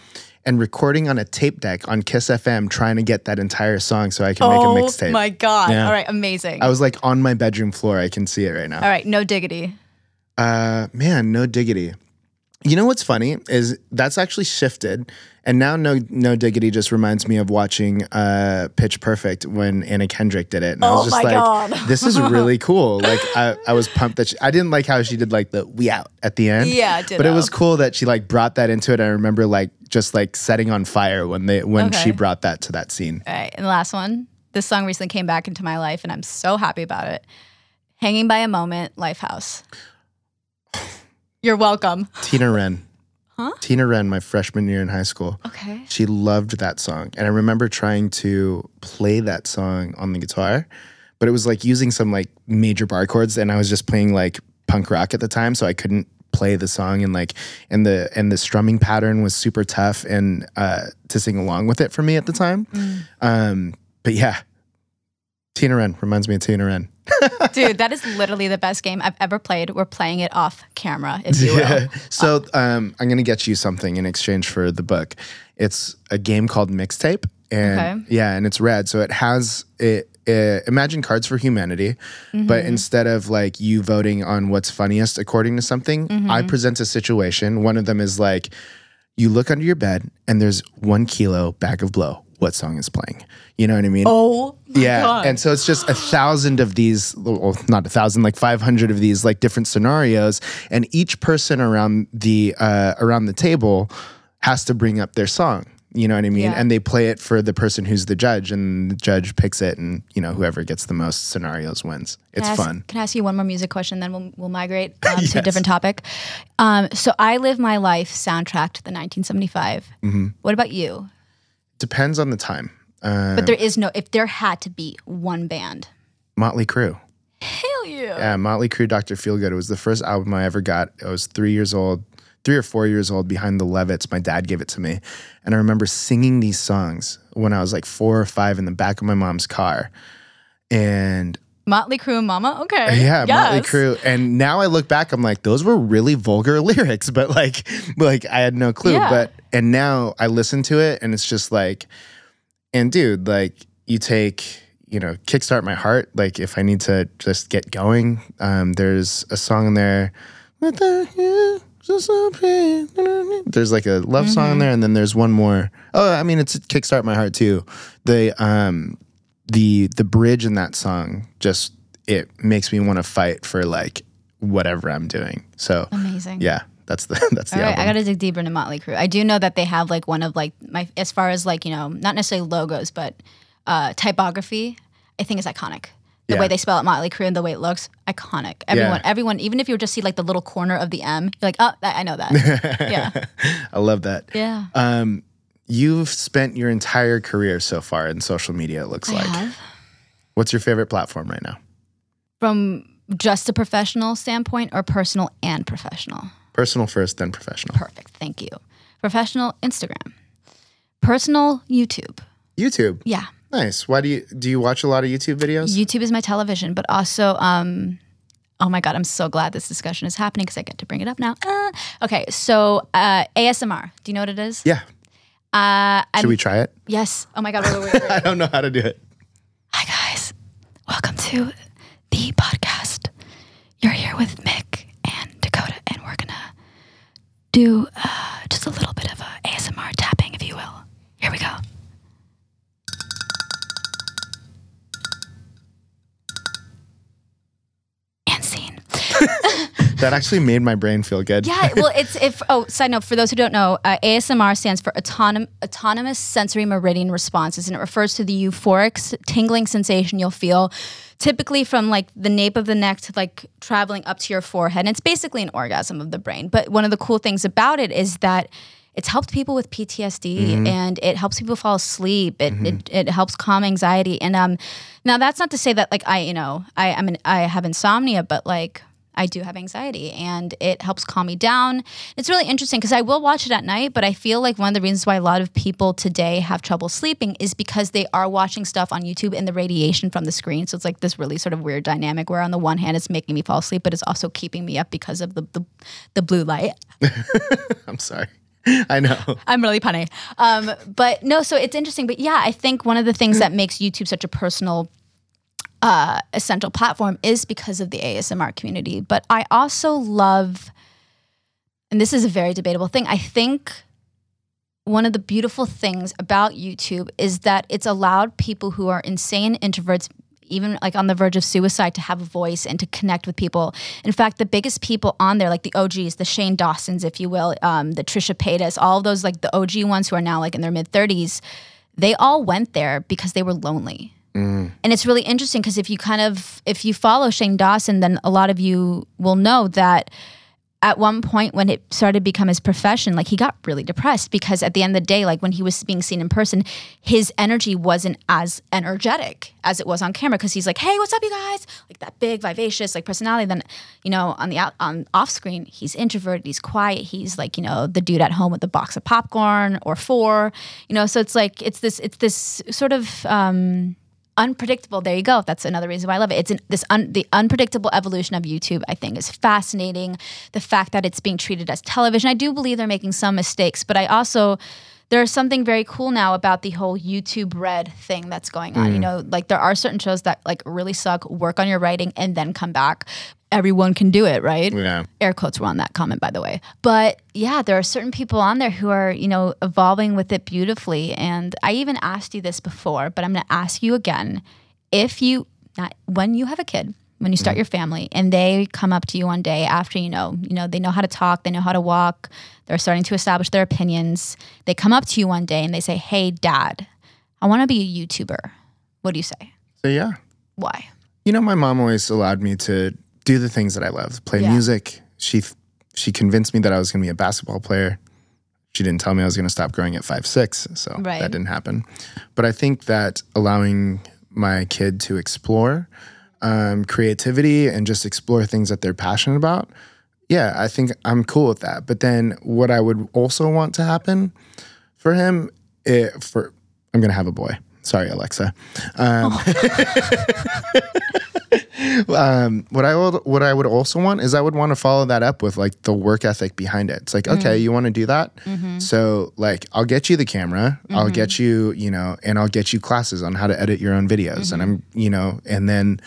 And recording on a tape deck on Kiss FM, trying to get that entire song so I can make a mixtape. Oh my god! Yeah. All right, amazing. I was like on my bedroom floor. I can see it right now. all right, no diggity. Uh, man, no diggity. You know what's funny is that's actually shifted, and now no no diggity just reminds me of watching uh, Pitch Perfect when Anna Kendrick did it, and I was Oh just like, God. this is really *laughs* cool. Like I, I was pumped that she, I didn't like how she did like the we out at the end. Yeah, but it was cool that she like brought that into it. I remember like just like setting on fire when they when Okay. she brought that to that scene. All right, and the last one. This song recently came back into my life, and I'm so happy about it. "Hanging by a Moment," Lifehouse. *sighs* You're welcome. Tina Wren. Huh? Tina Wren, my freshman year in high school. Okay. She loved that song. And I remember trying to play that song on the guitar, but it was like using some like major bar chords and I was just playing like punk rock at the time, so I couldn't play the song and like and the and the strumming pattern was super tough and uh to sing along with it for me at the time. Um but yeah. Tina Wren reminds me of Tina Wren. *laughs* Dude, that is literally the best game I've ever played. We're playing it off camera, if you will. *laughs* So um, I'm gonna get you something in exchange for the book. It's a game called Mixtape, and Okay. yeah, and it's red. So it has it. uh, imagine Cards for Humanity, but instead of like you voting on what's funniest according to something, I present a situation. One of them is like you look under your bed and there's one kilo bag of blow. What song is playing? You know what I mean? Oh, yeah. And so it's just a thousand of these, well, not a thousand, like 500 of these, like different scenarios. And each person around the, uh, around the table has to bring up their song. You know what I mean? Yeah. And they play it for the person who's the judge, and the judge picks it, and you know whoever gets the most scenarios wins. It's Can ask- fun. Can I ask you one more music question? Then we'll, we'll migrate um, *laughs* to a different topic. Um, so I live my life soundtrack to the 1975. Mm-hmm. What about you? Depends on the time. Uh, But there is no. If there had to be one band, Motley Crue. hell yeah. Yeah, Motley Crue, Dr. Feelgood. It was the first album I ever got. I was three years old, three or four years old behind the Levitts. My dad gave it to me. And I remember singing these songs when I was like four or five in the back of my mom's car. And Motley Crue and Mama. Okay. yeah, Motley Yes. Crue. And now I look back, I'm like, those were really vulgar *laughs* lyrics, but like, like I had no clue. Yeah. But and now I listen to it and it's just like, and dude, like you take, you know, kickstart my heart. Like if I need to just get going, um, there's a song in there. What the hell? is so pretty? There's like a love song Mm-hmm. in there, and then there's one more. Oh, I mean, it's kickstart my heart too. The um, the the bridge in that song just it makes me want to fight for like whatever I'm doing. So Amazing. yeah, that's the *laughs* that's the All right, album. I gotta dig deeper into Motley Crue. I do know that they have like one of like my as far as like you know not necessarily logos but uh, typography. I think is iconic. The Yeah. way they spell it Motley Crue and the way it looks iconic. Everyone, everyone, even if you just see like the little corner of the M, you're like, oh, I know that. *laughs* yeah, I love that. yeah. Um, you've spent your entire career so far in social media. It looks I like. have. What's your favorite platform right now? From just a professional standpoint or personal and professional. Personal first, then professional. Perfect. Thank you. Professional Instagram. Personal YouTube. YouTube. Yeah. Nice. Why do you do you watch a lot of YouTube videos? YouTube is my television, but also, um, oh my God, I'm so glad this discussion is happening because I get to bring it up now. Uh, okay, so uh, ASMR. Do you know what it is? yeah. Uh, Should we try it? yes. Oh my God, wait, wait, wait. I don't know how to do it. Hi, guys. Welcome to the podcast. You're here with Mick and Dakota, and we're going to do uh, just a little bit of a ASMR tapping, if you will. Here we go. That actually made my brain feel good. Yeah, well, *laughs* it's if oh, side note for those who don't know, uh, ASMR stands for autonom- autonomous sensory meridian responses, and it refers to the euphoric tingling sensation you'll feel, typically from like the nape of the neck to like traveling up to your forehead. And it's basically an orgasm of the brain. But one of the cool things about it is that. It's helped people with PTSD and it helps people fall asleep. It, it, it helps calm anxiety. And um, now that's not to say that like I, you know, I I mean I have insomnia, but like I do have anxiety and it helps calm me down. It's really interesting because I will watch it at night, but I feel like one of the reasons why a lot of people today have trouble sleeping is because they are watching stuff on YouTube and the radiation from the screen. So it's like this really sort of weird dynamic where on the one hand it's making me fall asleep, but it's also keeping me up because of the the, the blue light. *laughs* I'm sorry. I know. I'm really punny. Um, but no, so it's interesting. But yeah, I think one of the things that makes YouTube such a personal, uh, essential platform is because of the ASMR community. But I also love, and this is a very debatable thing. I think one of the beautiful things about YouTube is that it's allowed people who are insane introverts, even like on the verge of suicide, to have a voice and to connect with people. In fact, the biggest people on there, like the OGs, the Shane Dawsons, if you will, um, the Trisha Paytas, all those like the OG ones who are now like in their mid 30s, they all went there because they were lonely. And it's really interesting because if you kind of if you follow Shane Dawson, then a lot of you will know that at one point when it started to become his profession, like he got really depressed because at the end of the day, like when he was being seen in person, his energy wasn't as energetic as it was on camera because he's like, "Hey, what's up, you guys?" Like that big, vivacious, like personality. Then, you know, on the out on off screen, he's introverted, he's quiet, he's like, you know, the dude at home with a box of popcorn or four, you know. So it's like it's this it's this sort of. um unpredictable. There you go. That's another reason why I love it. It's an, this un, the unpredictable evolution of YouTube. I think is fascinating. The fact that it's being treated as television. I do believe they're making some mistakes, but I also there's something very cool now about the whole YouTube Red thing that's going on. You mm. know, like there are certain shows that like really suck, work on your writing, and then come back. Everyone can do it, right? Yeah. Air quotes were on that comment, by the way. But yeah, there are certain people on there who are, you know, evolving with it beautifully. And I even asked you this before, but I'm going to ask you again. If you, not when you have a kid, when you start mm-hmm. your family, and they come up to you one day after you know, you know, they know how to talk, they know how to walk, they're starting to establish their opinions. They come up to you one day and they say, "Hey, Dad, I want to be a YouTuber." What do you say? So yeah. Why? You know, my mom always allowed me to do the things that I love. Play Yeah. music. She she convinced me that I was going to be a basketball player. She didn't tell me I was going to stop growing at five six, so Right. that didn't happen. But I think that allowing my kid to explore um, creativity and just explore things that they're passionate about, yeah, I think I'm cool with that. But then what I would also want to happen for him, it, for I'm going to have a boy. Sorry, Alexa. Um, *laughs* *laughs* um, what I would what I would also want is I would want to follow that up with like the work ethic behind it. It's like, okay, you want to do that, so like I'll get you the camera, I'll get you, you know, and I'll get you classes on how to edit your own videos, and I'm, you know, and then,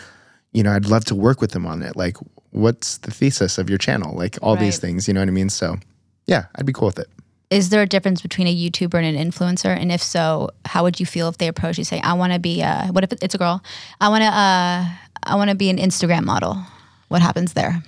you know, I'd love to work with them on it. Like, what's the thesis of your channel? Like all these things, you know what I mean? So, yeah, I'd be cool with it. Is there a difference between a YouTuber and an influencer? And if so, how would you feel if they approach you saying, "I want to be a what if it's a girl? I want to uh, I want to be an Instagram model." What happens there?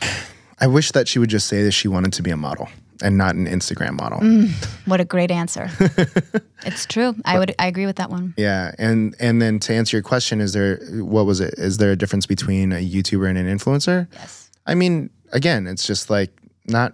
I wish that she would just say that she wanted to be a model and not an Instagram model. Mm, what a great answer. *laughs* it's true. I would I agree with that one. Yeah, and and then to answer your question, is there what was it? Is there a difference between a YouTuber and an influencer? Yes. I mean, again, it's just like not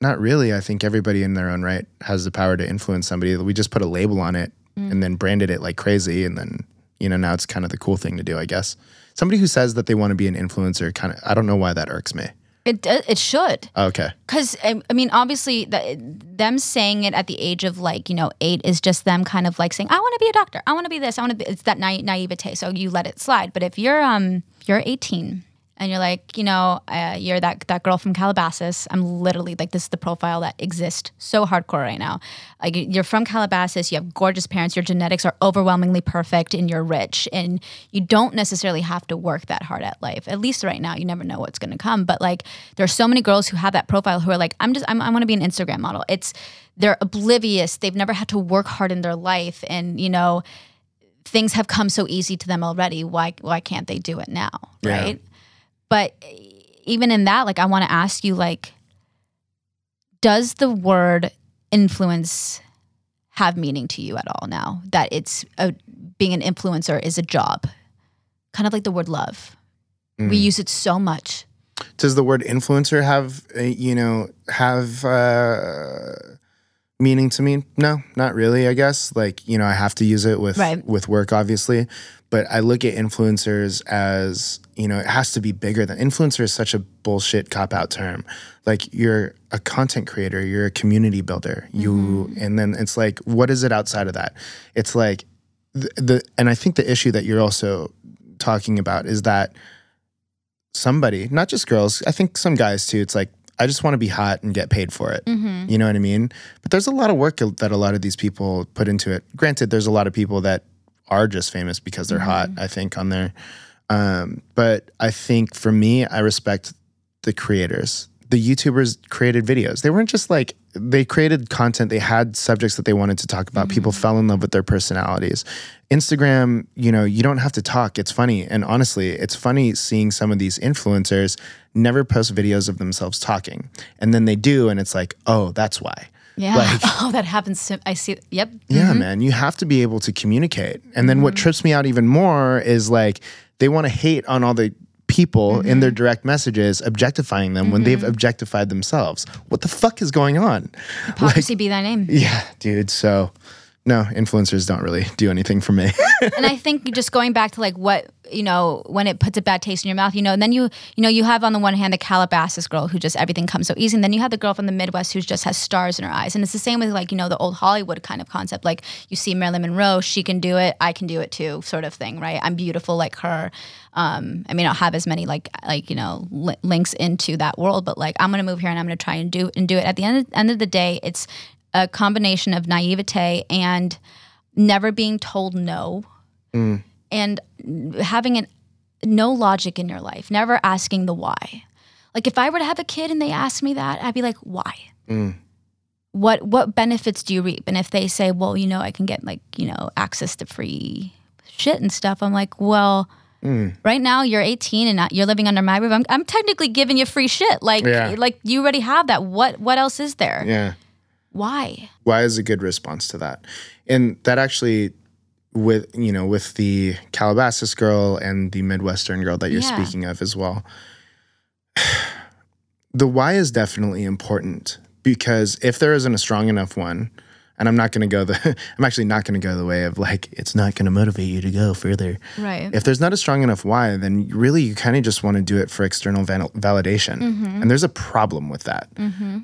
not really. I think everybody in their own right has the power to influence somebody. We just put a label on it mm. and then branded it like crazy, and then you know now it's kind of the cool thing to do, I guess. Somebody who says that they want to be an influencer, kind of, I don't know why that irks me. It it should. Okay, Because I, I mean, obviously, the, them saying it at the age of like you know eight is just them kind of like saying, "I want to be a doctor. I want to be this. I want to be." It's that naive, naivete. So you let it slide. But if you're um you're 18 and you're like, you know, uh, you're that that girl from Calabasas. I'm literally like this is the profile that exists so hardcore right now. Like you're from Calabasas. You have gorgeous parents. Your genetics are overwhelmingly perfect, and you're rich. And you don't necessarily have to work that hard at life. At least right now, you never know what's going to come. But like, there are so many girls who have that profile who are like, I'm just, I'm, I want to be an Instagram model. It's they're oblivious. They've never had to work hard in their life, and you know, things have come so easy to them already. Why, why can't they do it now? Right. But even in that, like, I want to ask you, like, does the word influence have meaning to you at all now? That it's a, being an influencer is a job, kind of like the word love. We use it so much. does the word influencer have uh, you know have uh meaning to me no not really i guess like you know i have to use it with Right. with work obviously but i look at influencers as you know it has to be bigger than influencer is such a bullshit cop out term like you're a content creator you're a community builder you and then it's like what is it outside of that it's like the, the and i think the issue that you're also talking about is that somebody, not just girls, I think some guys too, it's like, I just want to be hot and get paid for it. Mm-hmm. You know what I mean? But there's a lot of work that a lot of these people put into it. Granted, there's a lot of people that are just famous because they're hot, I think, on there. Um, but I think for me, I respect the creators. The YouTubers created videos. They weren't just like, they created content. They had subjects that they wanted to talk about. People fell in love with their personalities. Instagram, you know, you don't have to talk. It's funny. And honestly, it's funny seeing some of these influencers never post videos of themselves talking. And then they do. And it's like, oh, that's why. Yeah. Like- *laughs* oh, that happens. To, I see. Yep. Yeah, man, you have to be able to communicate. And then what Mm-hmm. trips me out even more is like they want to hate on all the people in Mm-hmm. their direct messages, objectifying them when they've objectified themselves. What the fuck is going on? Hypocrisy be thy name. Yeah, dude. So, no, influencers don't really do anything for me. and I *laughs* think just going back to like what you know when it puts a bad taste in your mouth, you know, and then you you know you have on the one hand the Calabasas girl who just everything comes so easy, and then you have the girl from the Midwest who just has stars in her eyes, and it's the same with like you know the old Hollywood kind of concept, like you see Marilyn Monroe, she can do it, I can do it too, sort of thing, right? I'm beautiful like her. Um, I may not have as many like like you know li- links into that world, but like I'm gonna move here and I'm gonna try and do and do it. At the end of, end of the day, it's a combination of naivete and never being told no and having an no logic in your life, never asking the why. Like if I were to have a kid and they asked me that, I'd be like, why? Mm. What what benefits do you reap? And if they say, well, you know, I can get like, you know, access to free shit and stuff, I'm like, well, mm. right now you're 18 and you're living under my roof. I'm, I'm technically giving you free shit. Like Yeah. like you already have that. What what else is there? Yeah. Why? Why is a good response to that? And that actually with you know with the Calabasas girl and the Midwestern girl that you're Yeah. speaking of as well. *sighs* The why is definitely important because if there isn't a strong enough one, and I'm not going to go the *laughs* I'm actually not going to go the way of like it's not going to motivate you to go further. Right. If there's not a strong enough why, then really you kind of just want to do it for external val- validation, and there's a problem with that.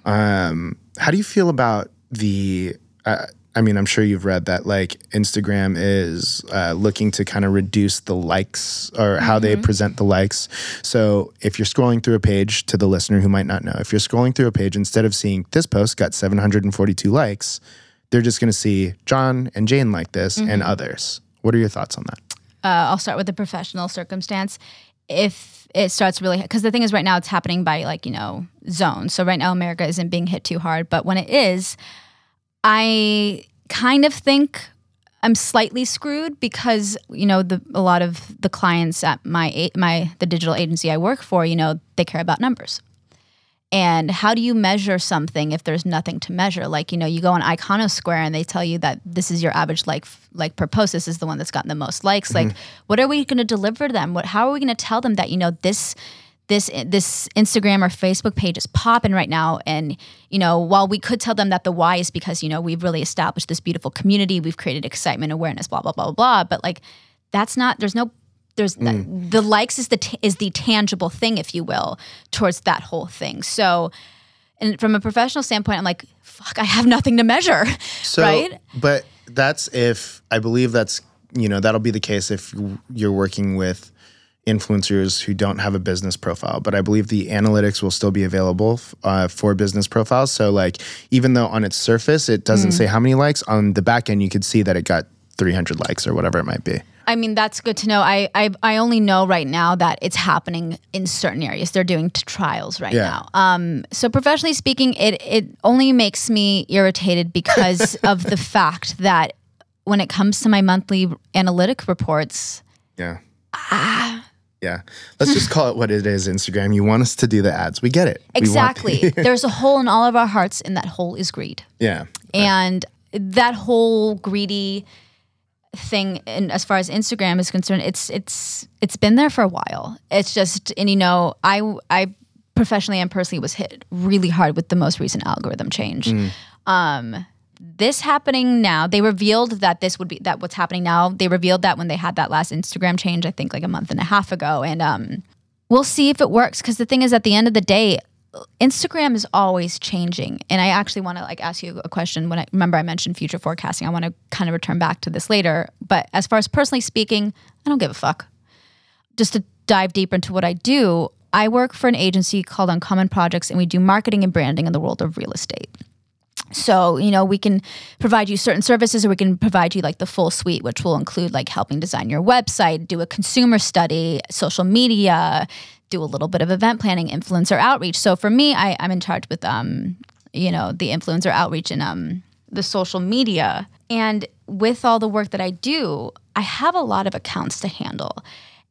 Um, how do you feel about the? Uh, I mean, I'm sure you've read that like Instagram is uh, looking to kind of reduce the likes or how they present the likes. So if you're scrolling through a page, to the listener who might not know, if you're scrolling through a page, instead of seeing this post got 742 likes, they're just going to see John and Jane like this and others. What are your thoughts on that? uh, I'll start with the professional circumstance. If it starts really, because the thing is, right now it's happening by like you know zones. So right now America isn't being hit too hard, but when it is, I kind of think I'm slightly screwed because you know the a lot of the clients at my my the digital agency I work for, you know, they care about numbers. And how do you measure something if there's nothing to measure? Like, you know, you go on Iconosquare and they tell you that this is your average like like per post. This is the one that's gotten the most likes. Mm-hmm. Like, what are we going to deliver to them? What how are we going to tell them that you know this this this Instagram or Facebook page is popping right now? And you know, while we could tell them that the why is because you know we've really established this beautiful community, we've created excitement, awareness, blah blah blah blah blah. But like, that's not. There's no there's the mm. likes is the t- is the tangible thing, if you will, towards that whole thing. So, and from a professional standpoint, I'm like, fuck, I have nothing to measure, So, right? But that's if I believe that's you know that'll be the case if you're working with influencers who don't have a business profile. But I believe the analytics will still be available uh, for business profiles. So like even though on its surface it doesn't Mm. say how many likes on the back end, you could see that it got 300 likes or whatever it might be. I mean, that's good to know. I, I I only know right now that it's happening in certain areas. They're doing t- trials right Yeah. now. Um, so professionally speaking, it it only makes me irritated because *laughs* of the fact that when it comes to my monthly analytic reports, Yeah. Ah. Yeah. Let's just call it what it is, Instagram. You want us to do the ads. We get it. Exactly, *laughs* there's a hole in all of our hearts, and that hole is greed. yeah. and that whole greedy thing and as far as Instagram is concerned it's it's it's been there for a while it's just and you know I I professionally and personally was hit really hard with the most recent algorithm change um this happening now they revealed that this would be that what's happening now they revealed that when they had that last Instagram change I think like a month and a half ago and um we'll see if it works because the thing is at the end of the day Instagram is always changing. And I actually want to like ask you a question when I remember I mentioned future forecasting. I want to kind of return back to this later. But as far as personally speaking, I don't give a fuck. Just to dive deeper into what I do, I work for an agency called Uncommon Projects and we do marketing and branding in the world of real estate. So, you know, we can provide you certain services or we can provide you like the full suite, which will include like helping design your website, do a consumer study, social media, do a little bit of event planning, influencer outreach. So for me, I, I'm in charge with um, you know, the influencer outreach and um the social media. And with all the work that I do, I have a lot of accounts to handle.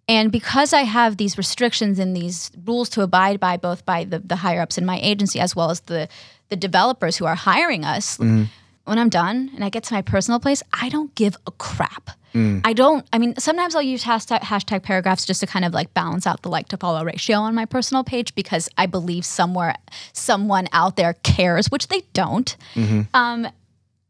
And because I have these restrictions and these rules to abide by, both by the, the higher ups in my agency as well as the the developers who are hiring us, mm-hmm. when I'm done and I get to my personal place, I don't give a crap. Mm. I don't. I mean, sometimes I'll use hashtag, hashtag paragraphs just to kind of like balance out the like to follow ratio on my personal page because I believe somewhere someone out there cares, which they don't. Mm-hmm. Um,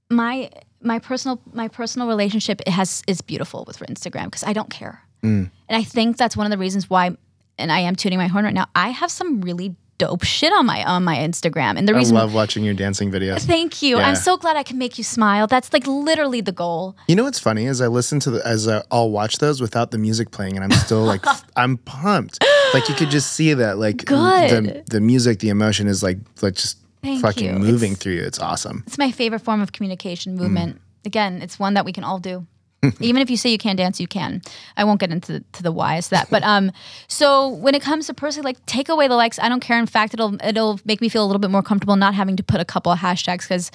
my my personal my personal relationship it has is beautiful with Instagram because I don't care, mm. and I think that's one of the reasons why. And I am tuning my horn right now. I have some really dope shit on my on my Instagram, and the I reason. I love watching your dancing videos. Thank you. Yeah. I'm so glad I can make you smile. That's like literally the goal. You know what's funny is I listen to the as I, I'll watch those without the music playing, and I'm still like *laughs* I'm pumped. Like you could just see that like Good. the the music, the emotion is like like just Thank fucking you. moving It's- through you. It's awesome. It's my favorite form of communication movement. Mm. Again, it's one that we can all do. *laughs* Even if you say you can't dance, you can. I won't get into the, to the whys of that, but *laughs* um, so when it comes to personally, like take away the likes, I don't care. In fact, it'll it'll make me feel a little bit more comfortable not having to put a couple of hashtags because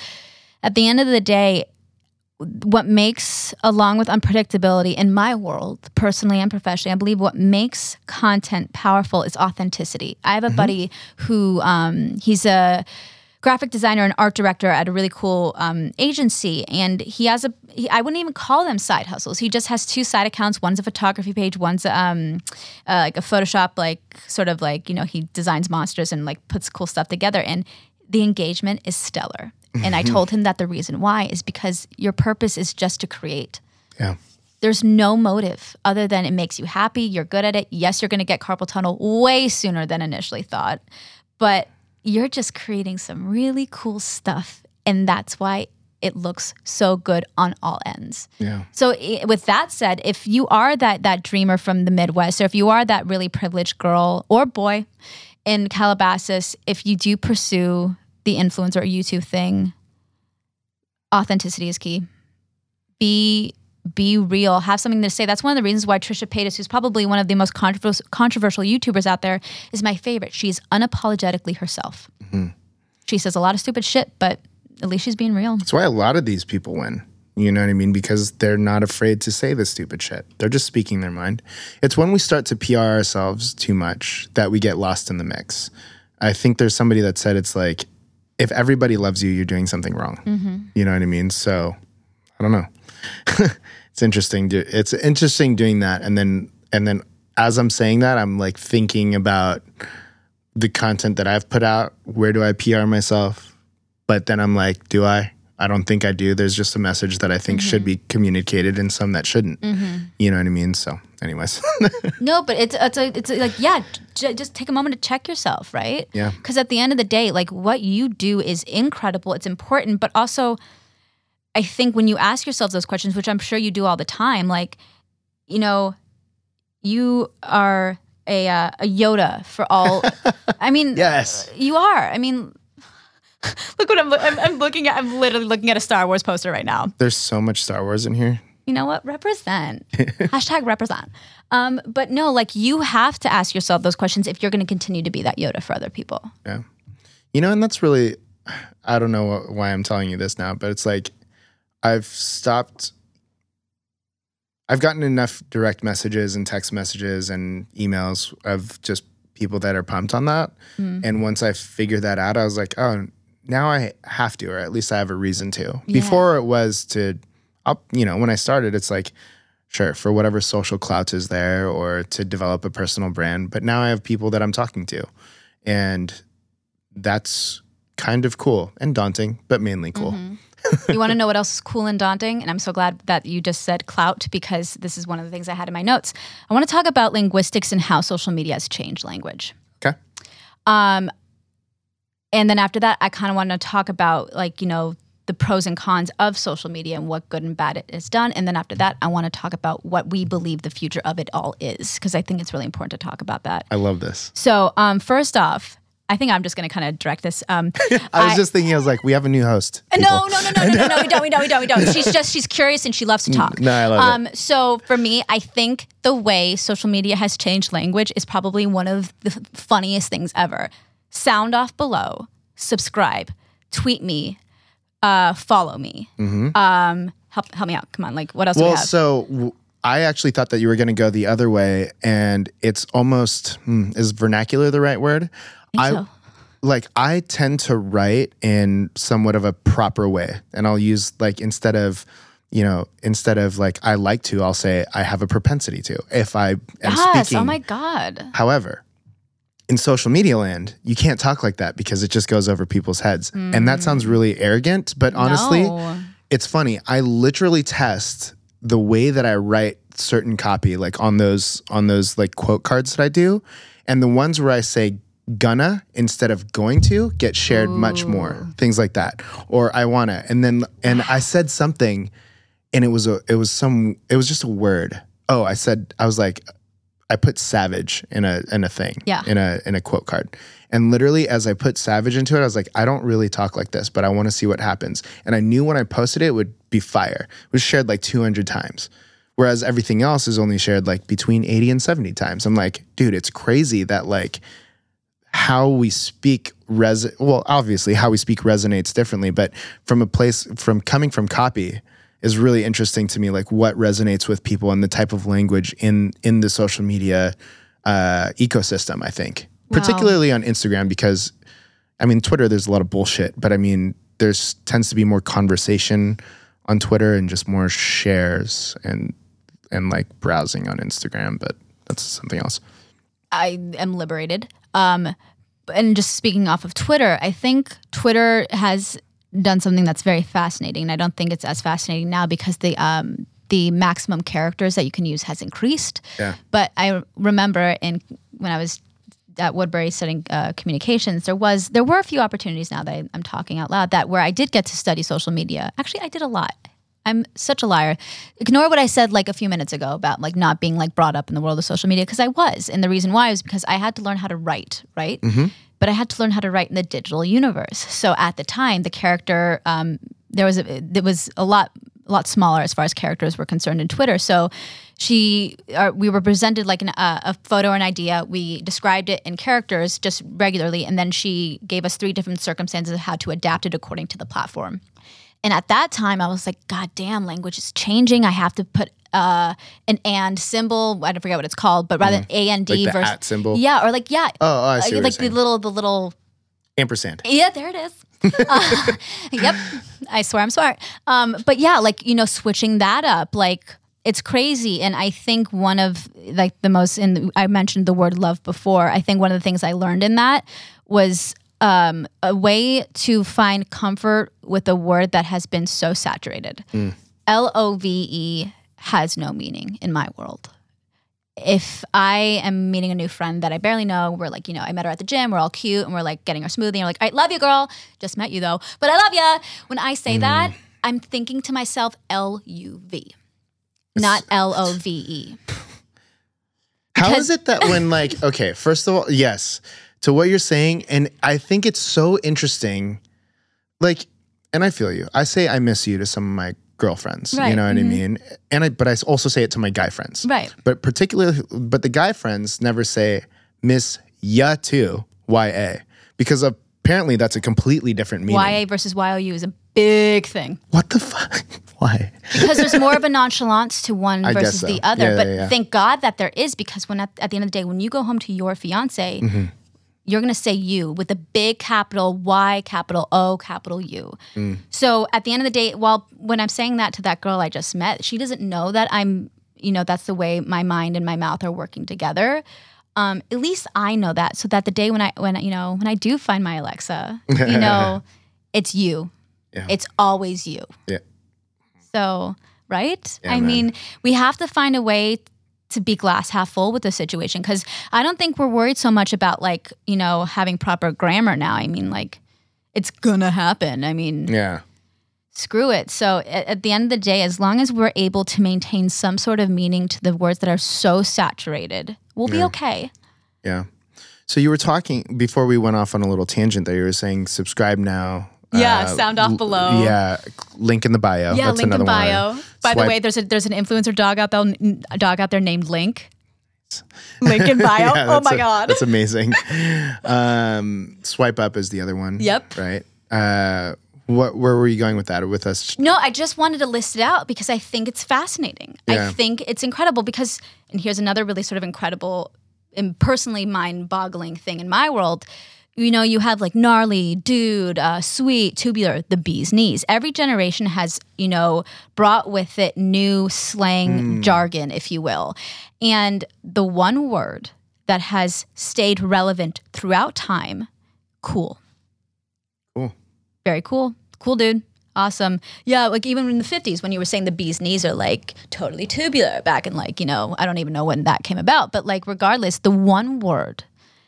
at the end of the day, what makes along with unpredictability in my world personally and professionally i believe what makes content powerful is authenticity i have a buddy who um, he's a graphic designer and art director at a really cool um, agency. And he has a he, i wouldn't even call them side hustles. He just has two side accounts. One's a photography page. One's um, uh, like a photoshop like sort of like you know he designs monsters and like puts cool stuff together. And the engagement is stellar. And i told him that the reason why is because your purpose is just to create. Yeah. there's no motive other than it makes you happy. You're good at it. Yes you're going to get carpal tunnel way sooner than initially thought. But you're just creating some really cool stuff and that's why it looks so good on all ends Yeah. so with that said, if you are that that dreamer from the Midwest, or if you are that really privileged girl or boy in Calabasas, if you do pursue the influencer or YouTube thing, authenticity is key. Be be real. Have something to say. That's one of the reasons why Trisha Paytas, who's probably one of the most controversial controversial YouTubers out there, is my favorite. She's unapologetically herself. Mm-hmm. She says a lot of stupid shit, but at least she's being real. That's why a lot of these people win. You know what I mean? Because they're not afraid to say the stupid shit. They're just speaking their mind. It's when we start to PR ourselves too much that we get lost in the mix. I think there's somebody that said it's like, if everybody loves you, you're doing something wrong. Mm-hmm. You know what I mean? So I don't know. *laughs* it's interesting. do- It's interesting doing that, and then and then as I'm saying that, I'm like thinking about the content that I've put out. Where do I PR myself? But then I'm like, do I? I don't think I do. There's just a message that I think should be mm-hmm. communicated and some that shouldn't. Mm-hmm. You know what I mean? So, anyways, *laughs* No, but it's it's a, it's a, like yeah, j- just take a moment to check yourself, right? Yeah. Because at the end of the day, like what you do is incredible. It's important, but also, I think when you ask yourselves those questions, which I'm sure you do all the time, like, you know, you are a uh, a Yoda for all. *laughs* I mean, yes. you are. I mean. *laughs* Look what I'm, I'm. I'm looking at. I'm literally looking at a Star Wars poster right now. There's so much Star Wars in here. you know what represent *laughs* hashtag represent um, but no like you have to ask yourself those questions if you're going to continue to be that yoda for other people Yeah. You know, and that's really, I don't know why I'm telling you this now, but it's like I've stopped, I've gotten enough direct messages and text messages and emails of just people that are pumped on that. Hmm. And once I figured that out, I was like, oh, now I have to, or at least I have a reason to. Before it was to, up, you know, when I started, it's like, sure, for whatever social clout is there or to develop a personal brand. But now I have people that I'm talking to. And that's kind of cool and daunting, but mainly cool. Mm-hmm. *laughs* you want to know what else is cool and daunting and i'm so glad that you just said clout because this is one of the things i had in my notes i want to talk about linguistics and how social media has changed language Okay. Um, and then after that, I kind of want to talk about like you know the pros and cons of social media and what good and bad it has done. And then after that, I want to talk about what we believe the future of it all is because I think it's really important to talk about that. I love this. So um, first off, I think I'm just going to kind of direct this. Um, *laughs* I was just thinking, I was like, we have a new host. no, people. no, no, no, no, no, no, we don't, we don't, we don't, we don't. She's just, she's curious and she loves to talk. No, I love it. um, So for me, I think the way social media has changed language is probably one of the funniest things ever. Sound off below, subscribe, tweet me, uh, follow me. Um, help, help me out. Come on, like what else do we Mm-hmm. Well, have? so w- I actually thought that you were going to go the other way, and it's almost hmm, is vernacular the right word? I so. like I tend to write in somewhat of a proper way, and I'll use like instead of you know instead of like I like to, I'll say I have a propensity to. If I am yes. speaking, Oh my god. However, in social media land, you can't talk like that because it just goes over people's heads. And that sounds really arrogant, but honestly, No. it's funny. I literally test the way that I write certain copy like on those on those like quote cards that I do, and the ones where I say gonna instead of going to get shared much more. Things like that. Or I wanna. And then and I said something and it was a it was some it was just a word. Oh, I said I was like I put savage in a in a thing. Yeah. In a in a quote card. And literally, as I put Savage into it, I was like, I don't really talk like this, but I want to see what happens. And I knew when I posted it, it would be fire. It was shared like 200 times. Whereas everything else is only shared like between 80 and 70 times. I'm like, dude, it's crazy that like how we speak res well, obviously how we speak resonates differently, but from a place from coming from copy is really interesting to me, like what resonates with people and the type of language in in the social media uh, ecosystem. I think, particularly on Instagram, because I mean, Twitter, there's a lot of bullshit, but I mean, there's tends to be more conversation on Twitter and just more shares and and like browsing on Instagram, but that's something else. I am liberated. Um, and just speaking off of Twitter, I think Twitter has done something that's very fascinating. And I don't think it's as fascinating now because the um, the maximum characters that you can use has increased. Yeah. But I remember in when I was at Woodbury studying uh, communications, there was there were a few opportunities now that I, I'm talking out loud that where I did get to study social media. Actually, I did a lot. I'm such a liar. Ignore what I said like a few minutes ago about like not being like brought up in the world of social media because I was, and the reason why was because I had to learn how to write, right? But I had to learn how to write in the digital universe. So at the time, the character um, there was a, there was a lot a lot smaller as far as characters were concerned in Twitter. So she uh, we were presented like an, uh, a photo or an idea. We described it in characters just regularly, and then she gave us three different circumstances of how to adapt it according to the platform. And at that time, I was like, God damn, language is changing. I have to put uh, an and symbol. I don't forget what it's called, but rather than A and D. Like versus at symbol? Yeah, or like yeah. Oh, oh, I see what like the saying. little the little Ampersand. yeah, there it is. *laughs* Uh, *laughs* yep, I swear I'm smart. Um, but yeah, like you know, switching that up, like it's crazy. And I think one of like the most in I mentioned the word love before. I think one of the things I learned in that was um, a way to find comfort with a word that has been so saturated. L O V E has no meaning in my world if I am meeting a new friend that I barely know, we're like, you know, I met her at the gym, we're all cute, and we're like getting our smoothie, and we're like, right, love you, girl. Just met you though, but I love you. When I say that, I'm thinking to myself, L U V, not L O V E. How is it that when *laughs* like okay, first of all, yes, to what you're saying, and I think it's so interesting. Like, and I feel you. I say I miss you to some of my girlfriends. You know what I mm-hmm. mean? And I, but I also say it to my guy friends. Right. But particularly, but the guy friends never say miss ya too, y a, because apparently that's a completely different meaning. Y A versus Y O U is a big thing What the fuck? Why? because there's more of a *laughs* nonchalance to one I guess versus so. the other. Yeah, but yeah, yeah. thank God that there is because when at, at the end of the day, when you go home to your fiance, Mm-hmm. you're gonna say you with a big capital Y, capital O, capital U. Mm. So at the end of the day, while when I'm saying that to that girl I just met, she doesn't know that I'm, you know, that's the way my mind and my mouth are working together. Um, at least I know that, so that the day when I when you know when I do find my Alexa, you *laughs* know, it's you. Yeah. It's always you. Yeah. So, right? Yeah, I man. mean, we have to find a way to be glass half full with the situation because I don't think we're worried so much about like, you know, having proper grammar now. I mean, like, it's gonna happen. I mean, Yeah. screw it. So, at, at the end of the day, as long as we're able to maintain some sort of meaning to the words that are so saturated, we'll be okay. Yeah. So you were talking before we went off on a little tangent there. You were saying subscribe now. Yeah, sound off below. Yeah, link in the bio. Yeah, That's link in bio. One. By the way, there's a there's an influencer dog out there, a dog out there named Link. *laughs* Link in bio. Yeah, oh my a- god. that's amazing. *laughs* um, swipe up is the other one. Yep. Right. Uh, what? Where were you going with that? With us? No, I just wanted to list it out because I think it's fascinating. Yeah. I think it's incredible because, and here's another really sort of incredible and personally mind boggling thing in my world. You know, you have like gnarly, dude, uh, sweet, tubular, the bee's knees. Every generation has, you know, brought with it new slang jargon, if you will. And the one word that has stayed relevant throughout time cool Cool. very cool. Cool dude. Awesome. Yeah, like even in the 50s when you were saying the bee's knees are like totally tubular back in like, you know, I don't even know when that came about, but like regardless, the one word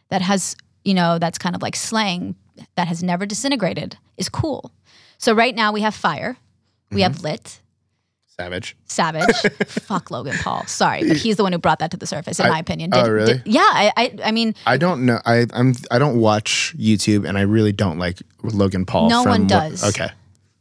that has, you know, that's kind of like slang that has never disintegrated is cool. So right now we have fire, we have mm-hmm. lit, Savage. Savage. *laughs* Fuck Logan Paul. Sorry, but he's the one who brought that to the surface, in my opinion. oh, really? yeah, I, I, I mean, I don't know. I I'm I don't watch YouTube, and I really don't like Logan Paul. No from one does. okay,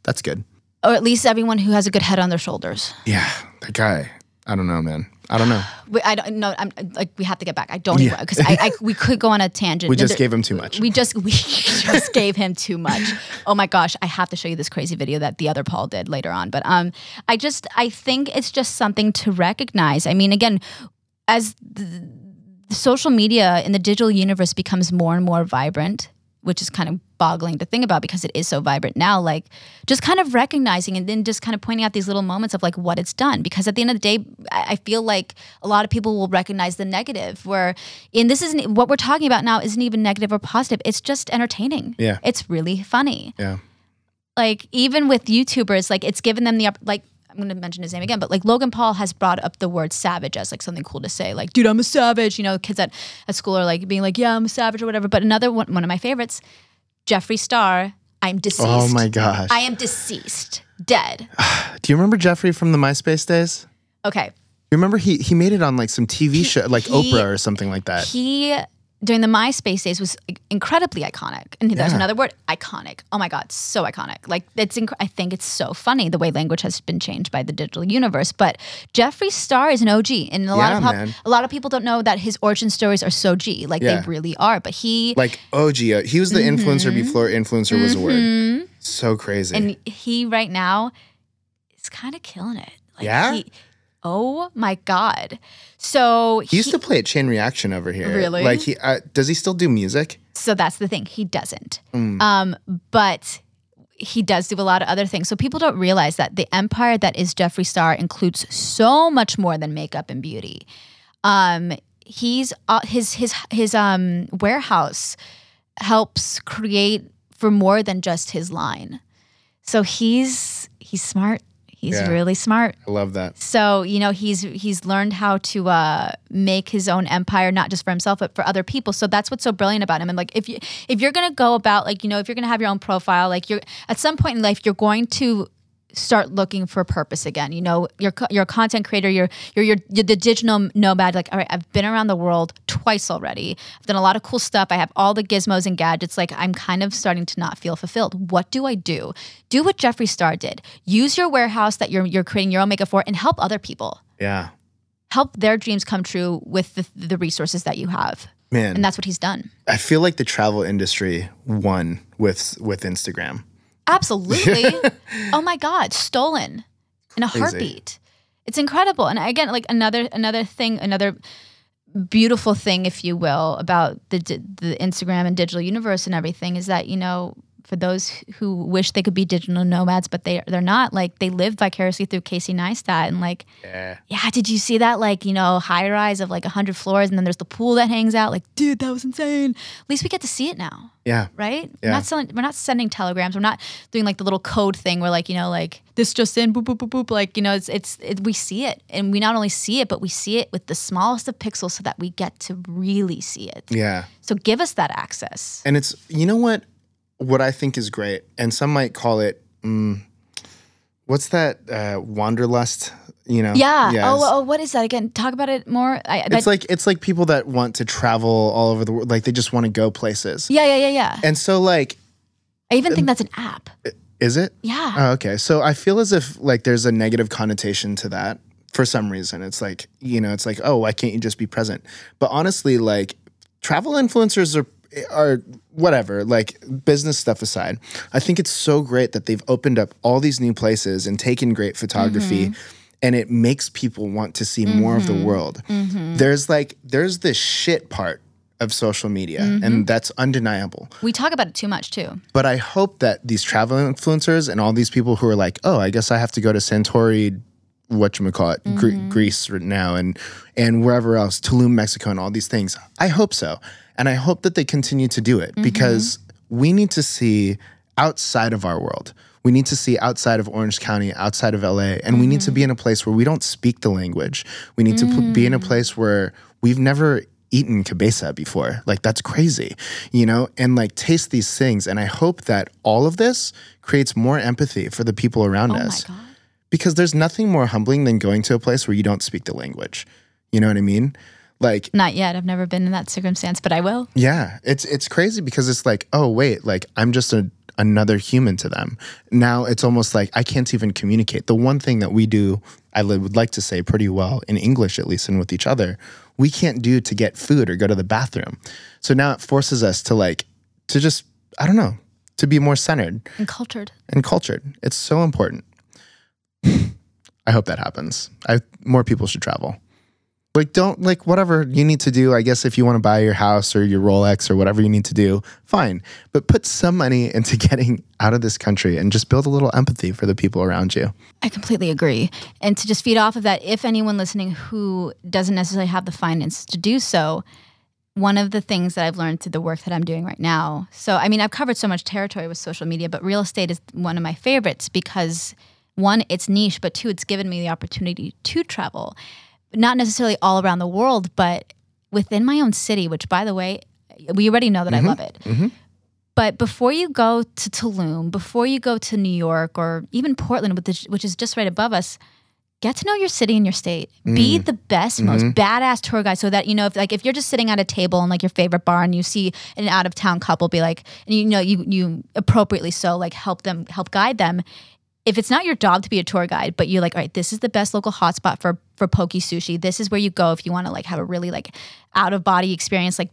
that's good. or at least everyone who has a good head on their shoulders. Yeah, that guy. I don't know, man. I don't know. We, I don't know. I'm like we have to get back. I don't even because I, I we could go on a tangent. We just there- gave him too much. We just we *laughs* just gave him too much. Oh my gosh, I have to show you this crazy video that the other Paul did later on. But um, I just I think it's just something to recognize. I mean, again, as the, the social media in the digital universe becomes more and more vibrant, which is kind of boggling to think about because it is so vibrant now. Like just kind of recognizing and then just kind of pointing out these little moments of like what it's done. Because at the end of the day, I feel like a lot of people will recognize the negative. Where and this isn't what we're talking about now isn't even negative or positive. It's just entertaining. Yeah. it's really funny yeah. like even with YouTubers, like it's given them the like I'm gonna mention his name again, but like Logan Paul has brought up the word savage as like something cool to say. Like, dude, I'm a savage. You know, kids at, at school are like being like, yeah, I'm a savage or whatever. But another one, one of my favorites, Jeffree Star, I'm oh deceased. Oh my gosh. I am deceased, dead. *sighs* Do you remember Jeffree from the MySpace days? Okay, You remember he he made it on like some TV show, like he- Oprah or something like that. he during the MySpace days was incredibly iconic. And there's Yeah. another word, iconic. Oh my God, so iconic. Like it's, inc- I think it's so funny the way language has been changed by the digital universe. But Jeffree Star is an OG, and a lot of pop- a lot of people don't know that his origin stories are so G, like Yeah. they really are. But he like OG, Gio, he was the influencer before influencer was a word. So crazy. Mm-hmm. and he right now is kind of killing it. Like Yeah? He, oh my God. So he used to play at Chain Reaction over here. Really? Like he uh, does he still do music? So that's the thing. He doesn't. Mm. Um, but he does do a lot of other things. So people don't realize that the empire that is Jeffree Star includes so much more than makeup and beauty. Um, he's uh, his his his um warehouse helps create for more than just his line. So he's he's smart. He's Yeah. really smart. I love that. So you know he's he's learned how to uh, make his own empire, not just for himself but for other people. So that's what's so brilliant about him. And like if you if you're gonna go about like you know if you're gonna have your own profile, like you're at some point in life you're going to start looking for purpose again. You know you're you're a content creator. You're you're you're, you're the digital nomad. Like all right, I've been around the world twice already. I've done a lot of cool stuff. I have all the gizmos and gadgets. Like I'm kind of starting to not feel fulfilled. What do I do? Do what Jeffree Star did. Use your warehouse that you're you're creating your own makeup for, and help other people Yeah. help their dreams come true with the, the resources that you have. Man, And that's what he's done. I feel like the travel industry won with with Instagram. Absolutely. *laughs* oh my God, stolen in a Crazy. heartbeat. It's incredible. And again, like another another thing, another beautiful thing, if you will, about the the Instagram and digital universe and everything is that you know. For those who wish they could be digital nomads, but they they're not. Like they live vicariously through Casey Neistat, and like Yeah. yeah, did you see that? Like, you know, high rise of like 100 floors, and then there's the pool that hangs out. Like, dude, that was insane. At least we get to see it now, Yeah. right? Yeah. We're not selling, we're not sending telegrams. We're not doing like the little code thing where like, you know, like this just in, boop, boop, boop, boop. Like, you know, it's, it's, it, we see it. And we not only see it, but we see it with the smallest of pixels so that we get to really see it. Yeah. So give us that access. And it's you know what what I think is great, and some might call it mm, what's that uh, wanderlust. You know? Yeah. Yes. Oh, oh, what is that again? Talk about it more. I, It's like it's like people that want to travel all over the world, like they just want to go places. yeah, yeah, yeah, yeah. And so, like, I even think that's an app. is it? Yeah. Oh, okay. So I feel as if like there's a negative connotation to that for some reason. It's like, you know, it's like, oh, why can't you just be present? But honestly, like travel influencers are are whatever, like business stuff aside. I think it's so great that they've opened up all these new places and taken great photography mm-hmm. and it makes people want to see more of the mm-hmm. world. Mm-hmm. There's like there's this shit part of social media and that's undeniable. we talk about it too much too. But I hope that these travel influencers and all these people who are like, oh, I guess I have to go to Santori, what you call it, Gre- Greece right now, and and wherever else, Tulum, Mexico, and all these things. I hope so, and I hope that they continue to do it because mm-hmm. we need to see outside of our world. We need to see outside of Orange County, outside of LA, and we need to be mm-hmm. in a place where we don't speak the language. We need to p- be in a mm. place where we've never eaten cabeza before. Like that's crazy, you know, and like taste these things. And I hope that all of this creates more empathy for the people around Oh us because there's nothing more humbling than going to a place where you don't speak the language. You know what I mean? Like Not yet. I've never been in that circumstance, but I will. yeah, it's it's crazy because it's like, oh wait, like I'm just a another human to them. Now it's almost like I can't even communicate. The one thing that we do, I would like to say pretty well in English at least and with each other, we can't do to get food or go to the bathroom. So now it forces us to like to just I don't know, to be more centered And cultured. and cultured. It's so important. I hope that happens. I more people should travel. Like don't like whatever you need to do. I guess if you want to buy your house or your Rolex or whatever you need to do, fine. But put some money *laughs* into getting out of this country and just build a little empathy for the people around you. I completely agree. And to just feed off of that, if anyone listening who doesn't necessarily have the finances to do so, one of the things that I've learned through the work that I'm doing right now. So, I mean, I've covered so much territory with social media, but real estate is one of my favorites because one, it's niche, but two, it's given me the opportunity to travel. Not necessarily all around the world, but within my own city, which by the way, we already know that I mm-hmm. love it. Mm-hmm. But before you go to Tulum, before you go to New York or even Portland, which is- just right above us, get to know your city and your state. Be mm. the best, most mm-hmm. badass tour guide, so that you know if like if you're just sitting at a table in like your favorite bar and you see an out of town couple, be like, and you know you you appropriately so like help them help guide them. If it's not your job to be a tour guide, but you're like, all right, this is the best local hotspot for for poke sushi. This is where you go if you want to like have a really like out of body experience. Like,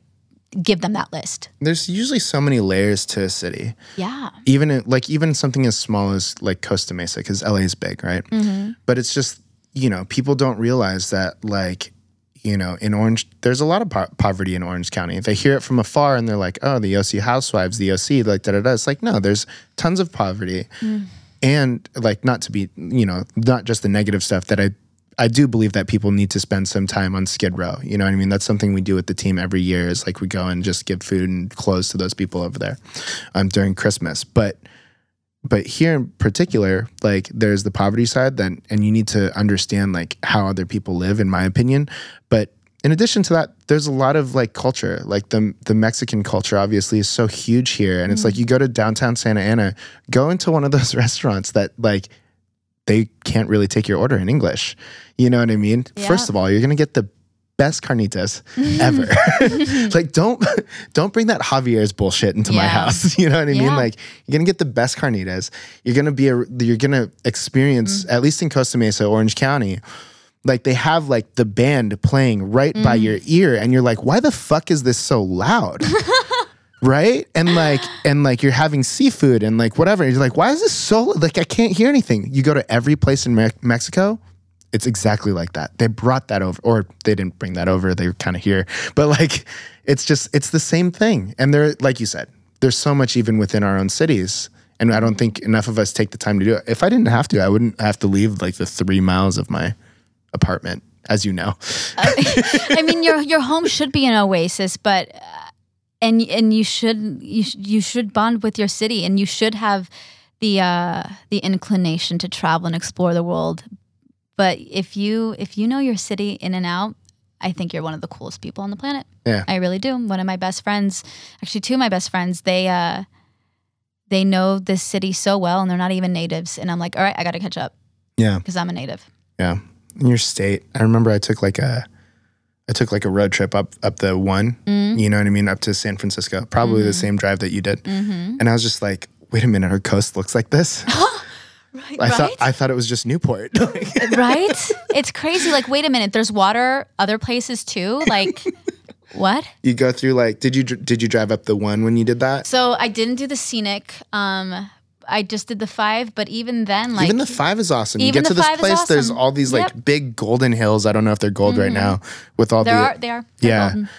give them that list. There's usually so many layers to a city. Yeah. even in, like even something as small as like Costa Mesa, because LA is big, right? Mm-hmm. But it's just you know people don't realize that like you know in Orange there's a lot of po- poverty in Orange County. If they hear it from afar and they're like, oh, the OC housewives, the OC, like da da da. It's like no, there's tons of poverty, mm. And like not to be you know not just the negative stuff that I. I do believe that people need to spend some time on Skid Row. You know what I mean? That's something we do with the team every year. Is like we go and just give food and clothes to those people over there um, during Christmas. But but here in particular, like there's the poverty side then and you need to understand like how other people live, in my opinion. But in addition to that, there's a lot of like culture. Like the the Mexican culture obviously is so huge here. And it's like you go to downtown Santa Ana, go into one of those *laughs* restaurants that like they can't really take your order in English. You know what I mean? Yeah. First of all, you're gonna get the best carnitas *laughs* ever. *laughs* like don't don't bring that Javier's bullshit into my house. You know what I mean? Yeah. Like you're gonna get the best carnitas. You're gonna be a you're gonna experience Mm. at least in Costa Mesa, Orange County. Like they have like the band playing right by Mm. your ear, and you're like, why the fuck is this so loud? *laughs* right? And like and like you're having seafood and like whatever. And you're like why is this so like i can't hear anything. You go to every place in Me- mexico it's exactly like that. They brought that over or they didn't bring that over they were kind of here. But like it's just it's the same thing. And they're like you said there's so much even within our own cities and i don't think enough of us take the time to do it. If i didn't have to i wouldn't have to leave like the three miles of my apartment as you know *laughs* I mean, your your home should be an oasis, but uh, and and you should you you should bond with your city, and you should have the uh, the inclination to travel and explore the world. But if you if you know your city in and out, I think you're one of the coolest people on the planet. Yeah. I really do. One of my best friends, actually two of my best friends, they uh, they know this city so well, and they're not even natives. And I'm like, all right, I got to catch up yeah because I'm a native. Yeah. In your state. I remember I took like a I took like a road trip up up the one, mm. you know what I mean, up to San Francisco. Probably the mm-hmm. same drive that you did. Mm-hmm. And I was just like, wait a minute, our coast looks like this. *laughs* Right. I thought I thought it was just Newport. *laughs* right? It's crazy. Like, wait a minute. There's water other places too. Like, *laughs* what? you go through like did you did you drive up the one when you did that? So I didn't do the scenic. Um, I just did the five. But even then, like, Even the five is awesome. You get to this is place, there's all these like Yep. big golden hills. I don't know if they're gold right mm-hmm. now with all there the are they are. They're Yeah. golden.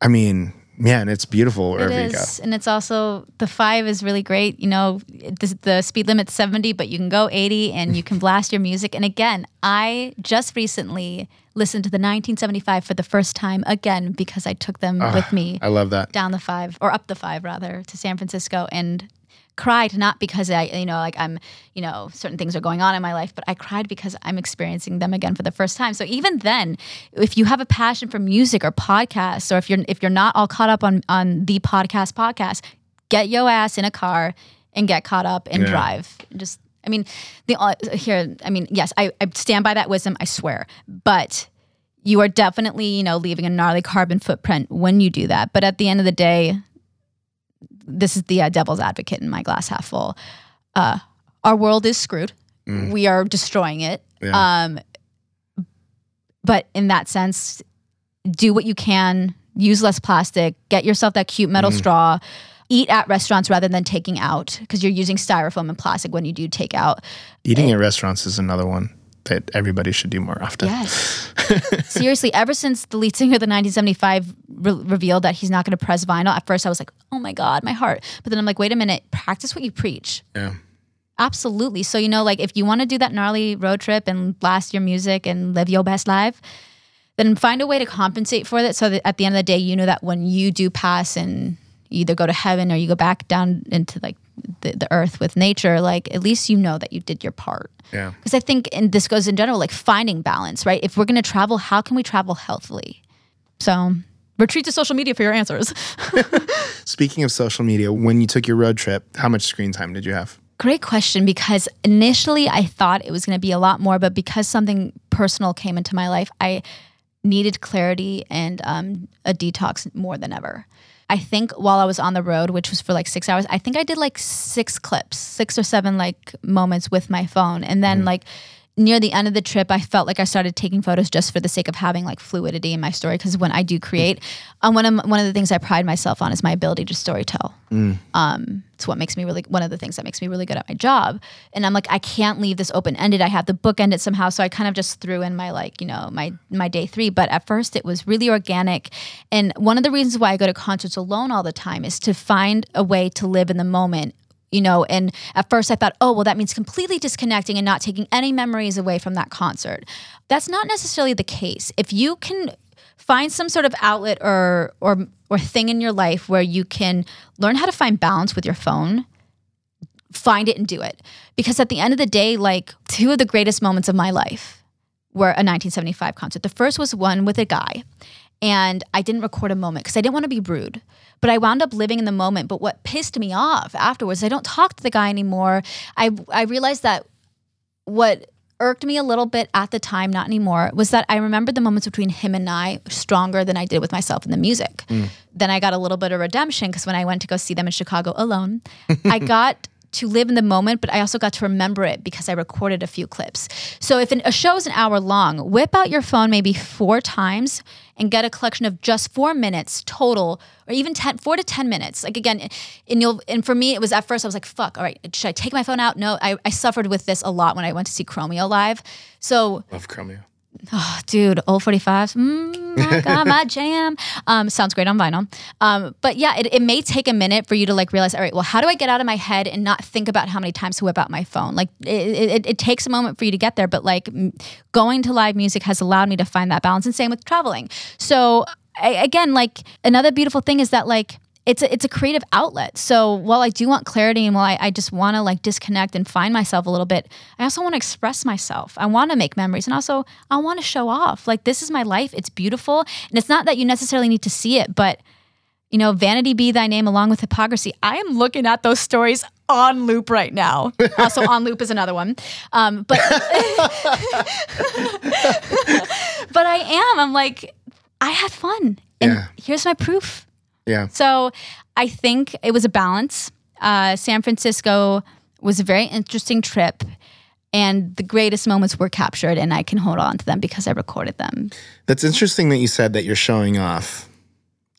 I mean, man, it's beautiful It wherever you go. and it's also the five is really great. You know, the, the speed limit's seventy, but you can go eighty, and you can *laughs* blast your music. And again, I just recently listened to the 1975 for the first time again because I took them ah, with me. I love that. down the five or up the five rather to San Francisco and cried not because I you know like I'm you know certain things are going on in my life but I cried because I'm experiencing them again for the first time so even then if you have a passion for music or podcasts or if you're if you're not all caught up on on the podcast podcast get your ass in a car and get caught up and Yeah. drive just I mean, the uh, here. I mean, yes, I, I stand by that wisdom. I swear, but you are definitely you know leaving a gnarly carbon footprint when you do that. But at the end of the day, this is the uh, devil's advocate in my glass half full. Uh, our world is screwed. We are destroying it. Yeah. Um, but in that sense, do what you can. Use less plastic. Get yourself that cute metal straw. Eat at restaurants rather than taking out because you're using styrofoam and plastic when you do take out. Eating at restaurants is another one that everybody should do more often. Yes. *laughs* Seriously, ever since the lead singer of the 1975 re- revealed that he's not going to press vinyl, at first I was like, oh my God, my heart. But then I'm like, wait a minute, practice what you preach. Yeah. Absolutely. So, you know, like if you want to do that gnarly road trip and blast your music and live your best life, then find a way to compensate for that so that at the end of the day, you know that when you do pass and you either go to heaven or you go back down into like the, the earth with nature, like at least you know that you did your part. Yeah. Because I think, and this goes in general, like finding balance, right? If we're going to travel, how can we travel healthily? So, retreat to social media for your answers. *laughs* Speaking of social media, when you took your road trip, how much screen time did you have? Great question because initially I thought it was going to be a lot more, but because something personal came into my life, I needed clarity and um, a detox more than ever. I think while I was on the road, which was for like six hours, I think I did like six clips, six or seven like moments with my phone. And then mm. like near the end of the trip, I felt like I started taking photos just for the sake of having like fluidity in my story. Because when I do create, um, one of one of the things I pride myself on is my ability to storytell. Um, it's what makes me really one of the things that makes me really good at my job. And I'm like, I can't leave this open ended. I have to bookend it somehow. So I kind of just threw in my like, you know, my my day three. But at first, it was really organic. And one of the reasons why I go to concerts alone all the time is to find a way to live in the moment you know and at first i thought oh well that means completely disconnecting and not taking any memories away from that concert. That's not necessarily the case. If you can find some sort of outlet or or or thing in your life where you can learn how to find balance with your phone find it and do it. Because at the end of the day like two of the greatest moments of my life were a 1975 concert. The first was one with a guy and I didn't record a moment because I didn't want to be rude. But I wound up living in the moment. But what pissed me off afterwards, I don't talk to the guy anymore. I I realized that what irked me a little bit at the time, not anymore, was that I remembered the moments between him and I stronger than I did with myself in the music. Mm. Then I got a little bit of redemption because when I went to go see them in Chicago alone, *laughs* I got to live in the moment, but I also got to remember it because I recorded a few clips. So if an, a show is an hour long, whip out your phone maybe four times and get a collection of just four minutes total, or even ten, four to ten minutes. Like again, and you'll and for me, it was at first I was like, "Fuck, all right, should I take my phone out?" No, I, I suffered with this a lot when I went to see Chromeo live. So Love Chromeo. Oh, dude, old 45s. Mm, my God, my jam. Um, sounds great on vinyl. Um, but yeah, it, it may take a minute for you to like realize, all right, well, how do I get out of my head and not think about how many times to whip out my phone? Like it, it, it takes a moment for you to get there, but like m- going to live music has allowed me to find that balance and same with traveling. So I, again, like another beautiful thing is that like, it's a, it's a creative outlet. So while I do want clarity and while I, I just want to like disconnect and find myself a little bit, I also want to express myself. I want to make memories and also I want to show off. Like this is my life. It's beautiful. And it's not that you necessarily need to see it, but you know, vanity be thy name along with hypocrisy. I am looking at those stories on loop right now. *laughs* also on loop is another one. Um, but *laughs* *laughs* but I am. I'm like, I had fun. And Yeah. here's my proof. Yeah. So I think it was a balance. Uh, San Francisco was a very interesting trip, and the greatest moments were captured, and I can hold on to them because I recorded them. That's interesting that you said that you're showing off.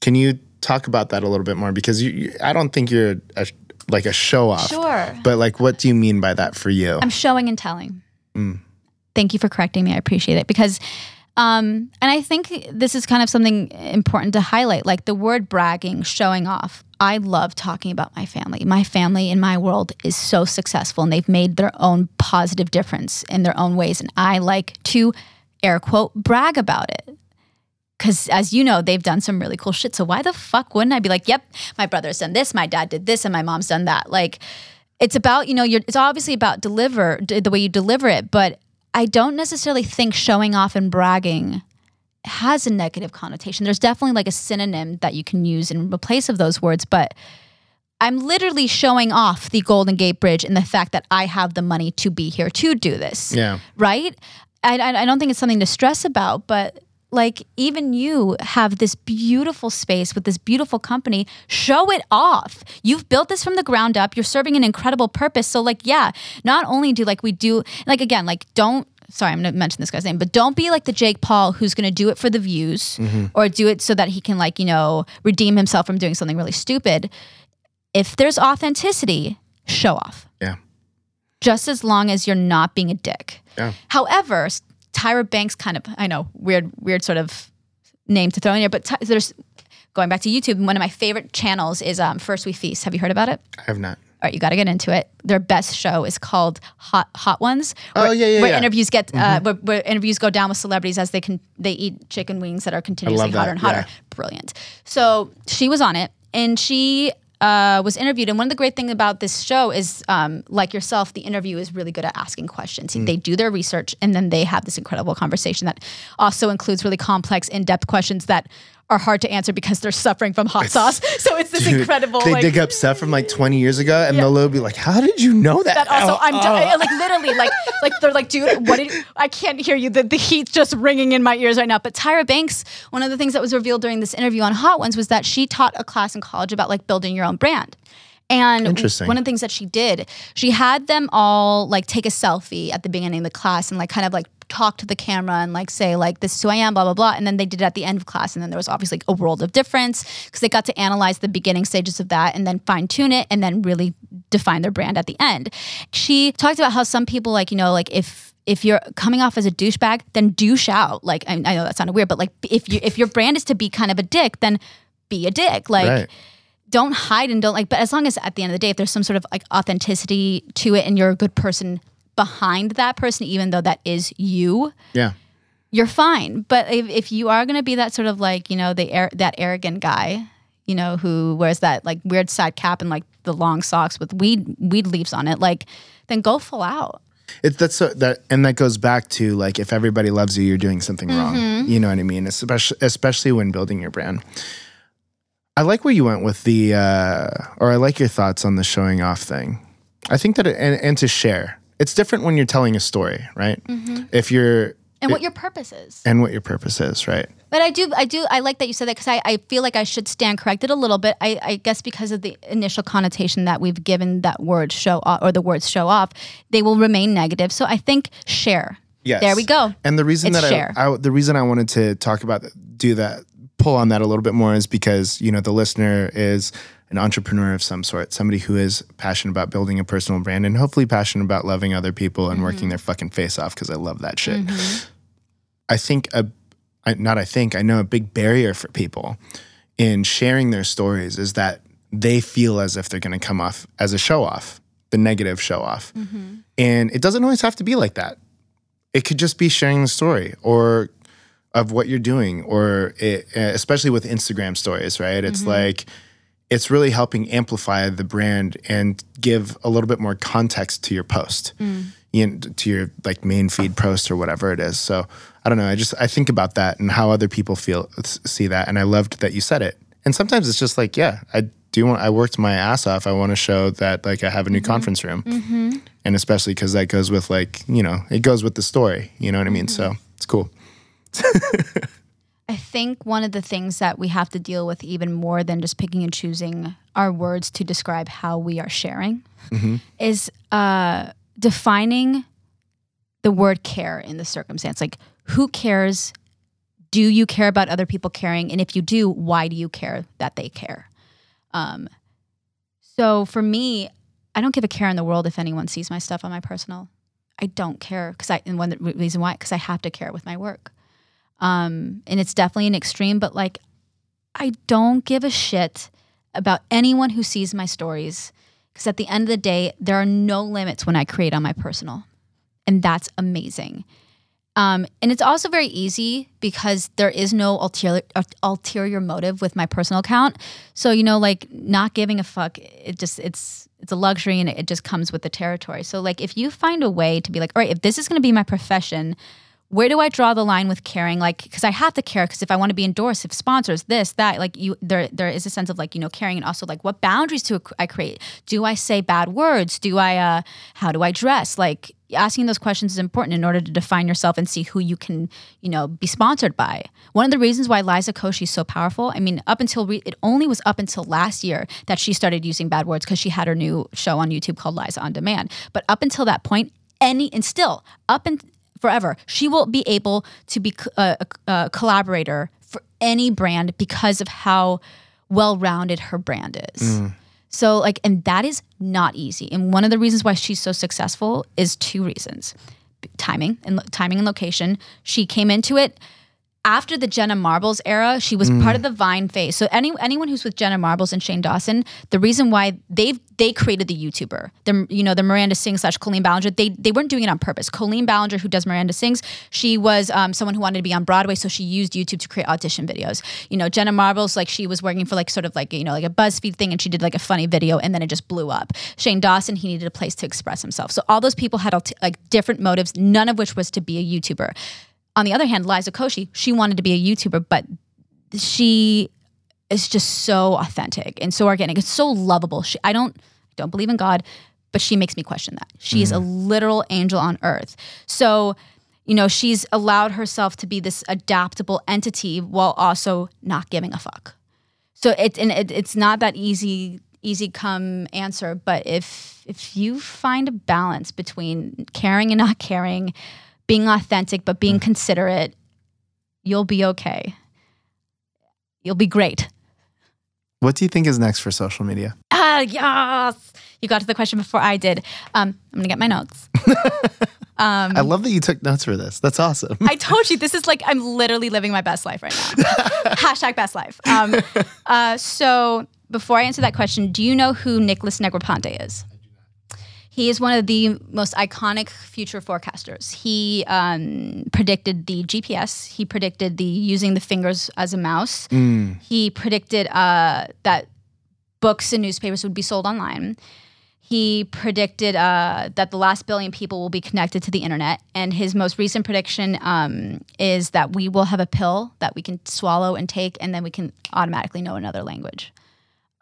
Can you talk about that a little bit more? Because you, you I don't think you're a, like a show off. Sure. But like, what do you mean by that for you? I'm showing and telling. Thank you for correcting me. I appreciate it because, um, and I think this is kind of something important to highlight. Like the word bragging, showing off. I love talking about my family. My family in my world is so successful and they've made their own positive difference in their own ways. And I like to, air quote, brag about it. Because as you know, they've done some really cool shit. So why the fuck wouldn't I be like, yep, my brother's done this, my dad did this, and my mom's done that? Like, it's about you know, it's obviously about deliver the way you deliver it, but I don't necessarily think showing off and bragging has a negative connotation. There's definitely like a synonym that you can use in replace of those words, but I'm literally showing off the Golden Gate Bridge and the fact that I have the money to be here to do this. Yeah. Right? I, I, I don't think it's something to stress about, but like even you have this beautiful space with this beautiful company. Show it off. You've built this from the ground up. You're serving an incredible purpose. So like yeah not only do like we do like again like don't sorry i'm gonna mention this guy's name but don't be like the jake paul who's gonna do it for the views mm-hmm. or do it so that he can like you know redeem himself from doing something really stupid. If there's authenticity show off. Yeah. just as long as you're not being a dick. Yeah. However, Tyra Banks kind of I know weird weird sort of name to throw in here, but Ty- there's going back to YouTube. One of my favorite channels is um, First We Feast. Have you heard about it? I have not. All right, you got to get into it. Their best show is called Hot Hot Ones. Oh, where, yeah, yeah, Where yeah. interviews get uh, where, where interviews go down with celebrities as they can they eat chicken wings that are continuously that, hotter and hotter. yeah. Brilliant. So she was on it, and she uh, was interviewed. And one of the great things about this show is, um, like yourself, the interview is really good at asking questions. Mm. They do their research, and then they have this incredible conversation that also includes really complex, in depth questions that are hard to answer because they're suffering from hot sauce. *laughs* So it's this Dude, incredible. They like, dig up stuff from like 20 years ago, and they'll be like, "How did you know that?" that also Oh, I'm oh. dying. like literally like like they're like dude what did *laughs* I can't hear you the, the heat's just ringing in my ears right now but Tyra Banks one of the things that was revealed during this interview on Hot Ones was that she taught a class in college about like building your own brand and one of the things that she did she had them all like take a selfie at the beginning of the class and like kind of like talk to the camera and like say like this is who I am blah blah blah. And then they did it at the end of class. And then there was obviously a world of difference because they got to analyze the beginning stages of that and then fine tune it and then really define their brand at the end. She talked about how some people like you know like if if you're coming off as a douchebag then douche out. Like I, I know that sounded weird but like if you if your brand is to be kind of a dick then be a dick. Like Right. don't hide and don't like but as long as at the end of the day if there's some sort of like authenticity to it and you're a good person behind that person even though that is you Yeah. you're fine but if, if you are going to be that sort of like you know the air, that arrogant guy you know who wears that like weird side cap and like the long socks with weed weed leaves on it like then go full out It's that's so, that, and that goes back to like if everybody loves you, you're doing something Mm-hmm. wrong. You know what I mean? Especially especially when building your brand. I like where you went with the, uh, or I like your thoughts on the showing off thing. I think that, it, and, and to share, it's different when you're telling a story, right? Mm-hmm. If you're, and what your purpose is and what your purpose is, right? But I do, I do, I like that you said that because I, I feel like I should stand corrected a little bit. I, I guess because of the initial connotation that we've given that word show off or the words show off, they will remain negative. So I think share. Yes. There we go. And the reason It's that share. I, I, the reason I wanted to talk about do that, pull on that a little bit more is because you know the listener is an entrepreneur of some sort, somebody who is passionate about building a personal brand and hopefully passionate about loving other people and Mm-hmm. working their fucking face off because I love that shit. Mm-hmm. I think a, I, not I think I know a big barrier for people in sharing their stories is that they feel as if they're going to come off as a show off, the negative show off, mm-hmm. and it doesn't always have to be like that. It could just be sharing the story or of what you're doing or it, eh, especially with instagram stories right? It's mm-hmm. like it's really helping amplify the brand and give a little bit more context to your post mm. you know, to your like main feed post or whatever it is. So i don't know i just i think about that and how other people feel see that and i loved that you said it. And sometimes it's just like yeah i do want i worked my ass off. I want to show that like i have a new mm-hmm. conference room. Mm-hmm. And especially because that goes with like you know it goes with the story you know what i mean? Mm-hmm. So it's cool *laughs* I think one of the things that we have to deal with even more than just picking and choosing our words to describe how we are sharing is uh, defining the word care in the circumstance. Like, who cares? Do you care about other people caring? And if you do, why do you care that they care? Um, so for me, I don't give a care in the world if anyone sees my stuff on my personal. I don't care because I, and one reason why, because I have to care with my work. Um, and it's definitely an extreme, but like, I don't give a shit about anyone who sees my stories because at the end of the day, there are no limits when I create on my personal, and that's amazing. Um, and it's also very easy because there is no ulterior ulterior motive with my personal account. So you know, like not giving a fuck, it just it's it's a luxury and it just comes with the territory. So like if you find a way to be like, all right, if this is going to be my profession, where do I draw the line with caring? Like, because I have to care. Because if I want to be endorsed, if sponsors, this, that, like you, there, there is a sense of like you know caring, and also like what boundaries do I create? Do I say bad words? Do I, uh, how do I dress? Like asking those questions is important in order to define yourself and see who you can, you know, be sponsored by. One of the reasons why Liza Koshy is so powerful, I mean, up until re- it only was up until last year that she started using bad words because she had her new show on YouTube called Liza on Demand. But up until that point, any and still up and forever, she will be able to be a, uh, a, a collaborator for any brand because of how well-rounded her brand is. Mm. So like and that is not easy. And one of the reasons why she's so successful is two reasons. Timing and timing and location. She came into it after the Jenna Marbles era, she was part of the Vine phase. So any anyone who's with Jenna Marbles and Shane Dawson, the reason why they've they created the YouTuber, the you know the Miranda Sings slash Colleen Ballinger, they they weren't doing it on purpose. Colleen Ballinger, who does Miranda Sings, she was um, someone who wanted to be on Broadway, so she used YouTube to create audition videos. You know, Jenna Marbles, like she was working for like sort of like you know like a BuzzFeed thing, and she did like a funny video, and then it just blew up. Shane Dawson, he needed a place to express himself. So all those people had like different motives, none of which was to be a YouTuber. On the other hand, Liza Koshy, she wanted to be a YouTuber, but she is just so authentic and so organic. It's so lovable. She, I don't don't believe in God, but she makes me question that. She's a mm-hmm. literal angel on earth. So, you know, she's allowed herself to be this adaptable entity while also not giving a fuck. So it and it, it's not that easy easy come answer, but if if you find a balance between caring and not caring, being authentic but being considerate, you'll be okay. You'll be great. What do you think is next for social media? Ah, yes. You got to the question before I did. Um, I'm gonna get my notes. *laughs* I love that you took notes for this. That's awesome. I told you this is like I'm literally living my best life right now. *laughs* Hashtag best life. Um, uh, so before I answer that question, do you know who Nicholas Negroponte is? He is one of the most iconic future forecasters. He um, predicted the GPS. He predicted the using the fingers as a mouse. He predicted uh, that books and newspapers would be sold online. He predicted uh, that the last billion people will be connected to the internet. And his most recent prediction um, is that we will have a pill that we can swallow and take, and then we can automatically know another language.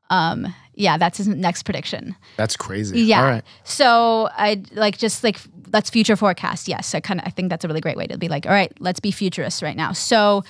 Um, yeah, that's his next prediction. That's crazy. Yeah. All right. So I like just like that's future forecast. Yes, I kind of I think that's a really great way to be like, all right, let's be futurists right now. So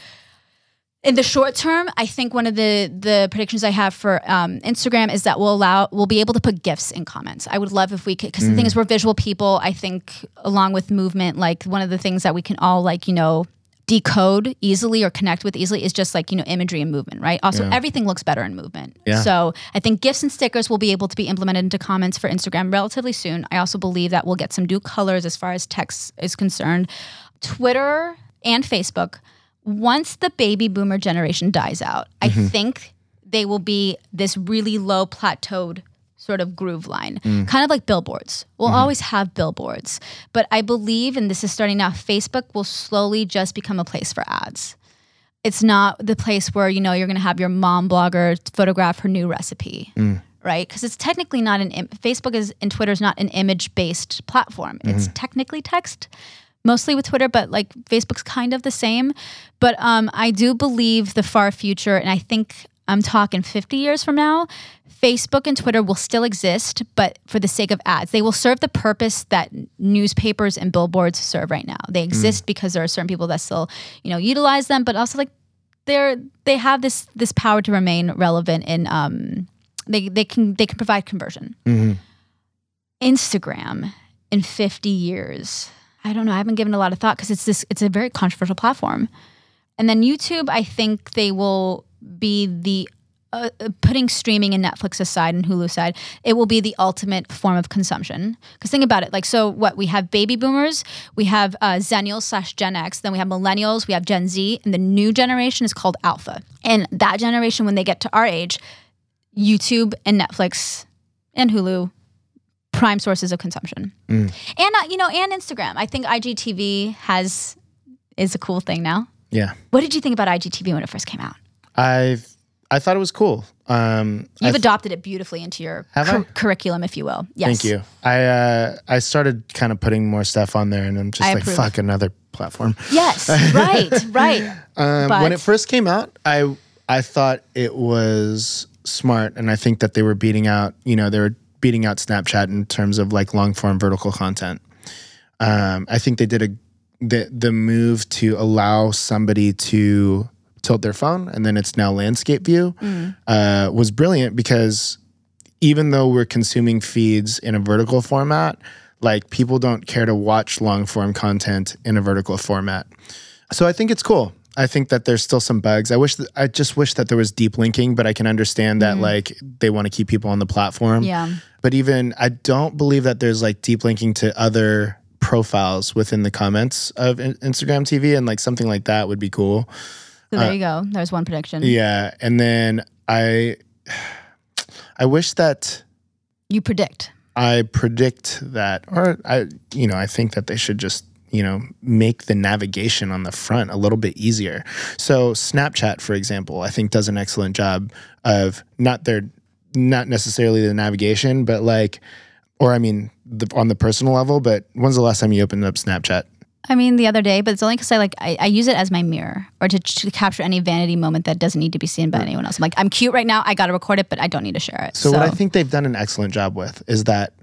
in the short term, I think one of the the predictions I have for um, Instagram is that we'll allow we'll be able to put gifs in comments. I would love if we could because the thing is we're visual people. I think along with movement, like one of the things that we can all like you know decode easily or connect with easily is just like you know imagery and movement right? Also everything looks better in movement. Yeah. so i think gifs and stickers will be able to be implemented into comments for instagram relatively soon. I also believe that we'll get some new colors as far as text is concerned. Twitter and facebook once the baby boomer generation dies out i mm-hmm. think they will be this really low plateaued sort of groove line, mm. kind of like billboards. We'll mm-hmm. always have billboards, but I believe, and this is starting now, Facebook will slowly just become a place for ads. It's not the place where you know you're going to have your mom blogger photograph her new recipe, mm. right? Because it's technically not an Im- Facebook is and Twitter is not an image based platform. It's mm-hmm. technically text, mostly with Twitter, but like Facebook's kind of the same. But um, I do believe the far future, and I think I'm talking 50 years from now, Facebook and Twitter will still exist, but for the sake of ads. They will serve the purpose that newspapers and billboards serve right now. They exist because there are certain people that still, you know, utilize them, but also like they're they have this this power to remain relevant and um they they can they can provide conversion. Instagram in 50 years. I don't know. I haven't given a lot of thought because it's this it's a very controversial platform. And then YouTube, I think they will be the uh, uh, putting streaming and Netflix aside and Hulu aside, it will be the ultimate form of consumption. Because think about it, like so, what we have baby boomers, we have uh, Xennials slash Gen X, then we have millennials, we have Gen Z, and the new generation is called Alpha. And that generation, when they get to our age, YouTube and Netflix and Hulu prime sources of consumption. And uh, you know, and Instagram. I think IGTV has is a cool thing now. Yeah. What did you think about IGTV when it first came out? I've I thought it was cool. Um, You've adopted it beautifully into your I? curriculum, if you will. Yes. Thank you. I uh, I started kind of putting more stuff on there, and I'm just I like, approve. fuck another platform. Yes, *laughs* right, right. Um, when it first came out, I I thought it was smart, and I think that they were beating out. You know, they were beating out Snapchat in terms of like long form vertical content. Um, I think they did a the the move to allow somebody to tilt their phone, and then it's now landscape view, uh, was brilliant because even though we're consuming feeds in a vertical format, like people don't care to watch long form content in a vertical format. So I think it's cool. I think that there's still some bugs. I wish that, I just wish that there was deep linking, but I can understand that like they want to keep people on the platform. Yeah. But even I don't believe that there's like deep linking to other profiles within the comments of In- Instagram TV and like something like that would be cool. So there you go. There's one prediction. Uh, Yeah, and then I *sighs* I wish that You predict. I predict that, or I, you know, I think that they should just, you know, make the navigation on the front a little bit easier. So Snapchat, for example, I think does an excellent job of not their, not necessarily the navigation, but like, or I mean, the, on the personal level. But when's the last time you opened up Snapchat? I mean, the other day, but it's only because I like I, I use it as my mirror or to, to capture any vanity moment that doesn't need to be seen by anyone else. I'm like, I'm cute right now. I got to record it, but I don't need to share it. So, what I think they've done an excellent job with is that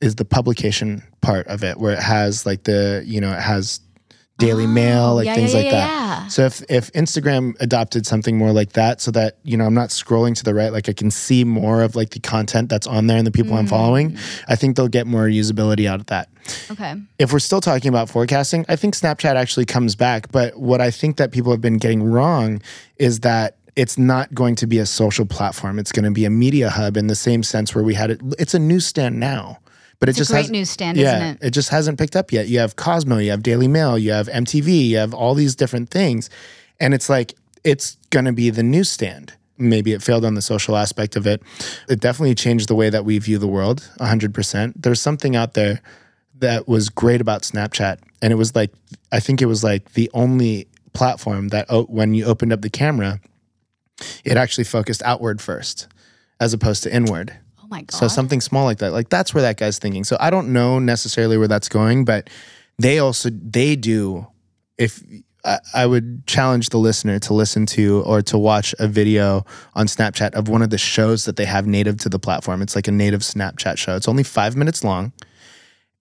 is the publication part of it, where it has like the you know it has Daily Mail, like Oh, yeah, things yeah, like yeah, that. So if if Instagram adopted something more like that, so that you know I'm not scrolling to the right, like I can see more of like the content that's on there and the people I'm following, Mm. I think they'll get more usability out of that okay. if we're still talking about forecasting, I think Snapchat actually comes back. But what I think that people have been getting wrong is that it's not going to be a social platform. It's going to be a media hub in the same sense where we had it. It's a newsstand now. But it It's a just great has, newsstand, yeah, isn't it? just hasn't picked up yet. You have Cosmo, you have Daily Mail, you have MTV, you have all these different things, and it's like it's going to be the newsstand. Maybe it failed on the social aspect of it. It definitely changed the way that we view the world. 100%. There's something out there that was great about Snapchat. And it was like, I think it was like the only platform that oh, when you opened up the camera, it actually focused outward first as opposed to inward. My god. So something small like that, like that's where that guy's thinking. So I don't know necessarily where that's going, but they also they do. If I, I would challenge the listener to listen to or to watch a video on Snapchat of one of the shows that they have native to the platform. It's like a native Snapchat show. It's only five minutes long,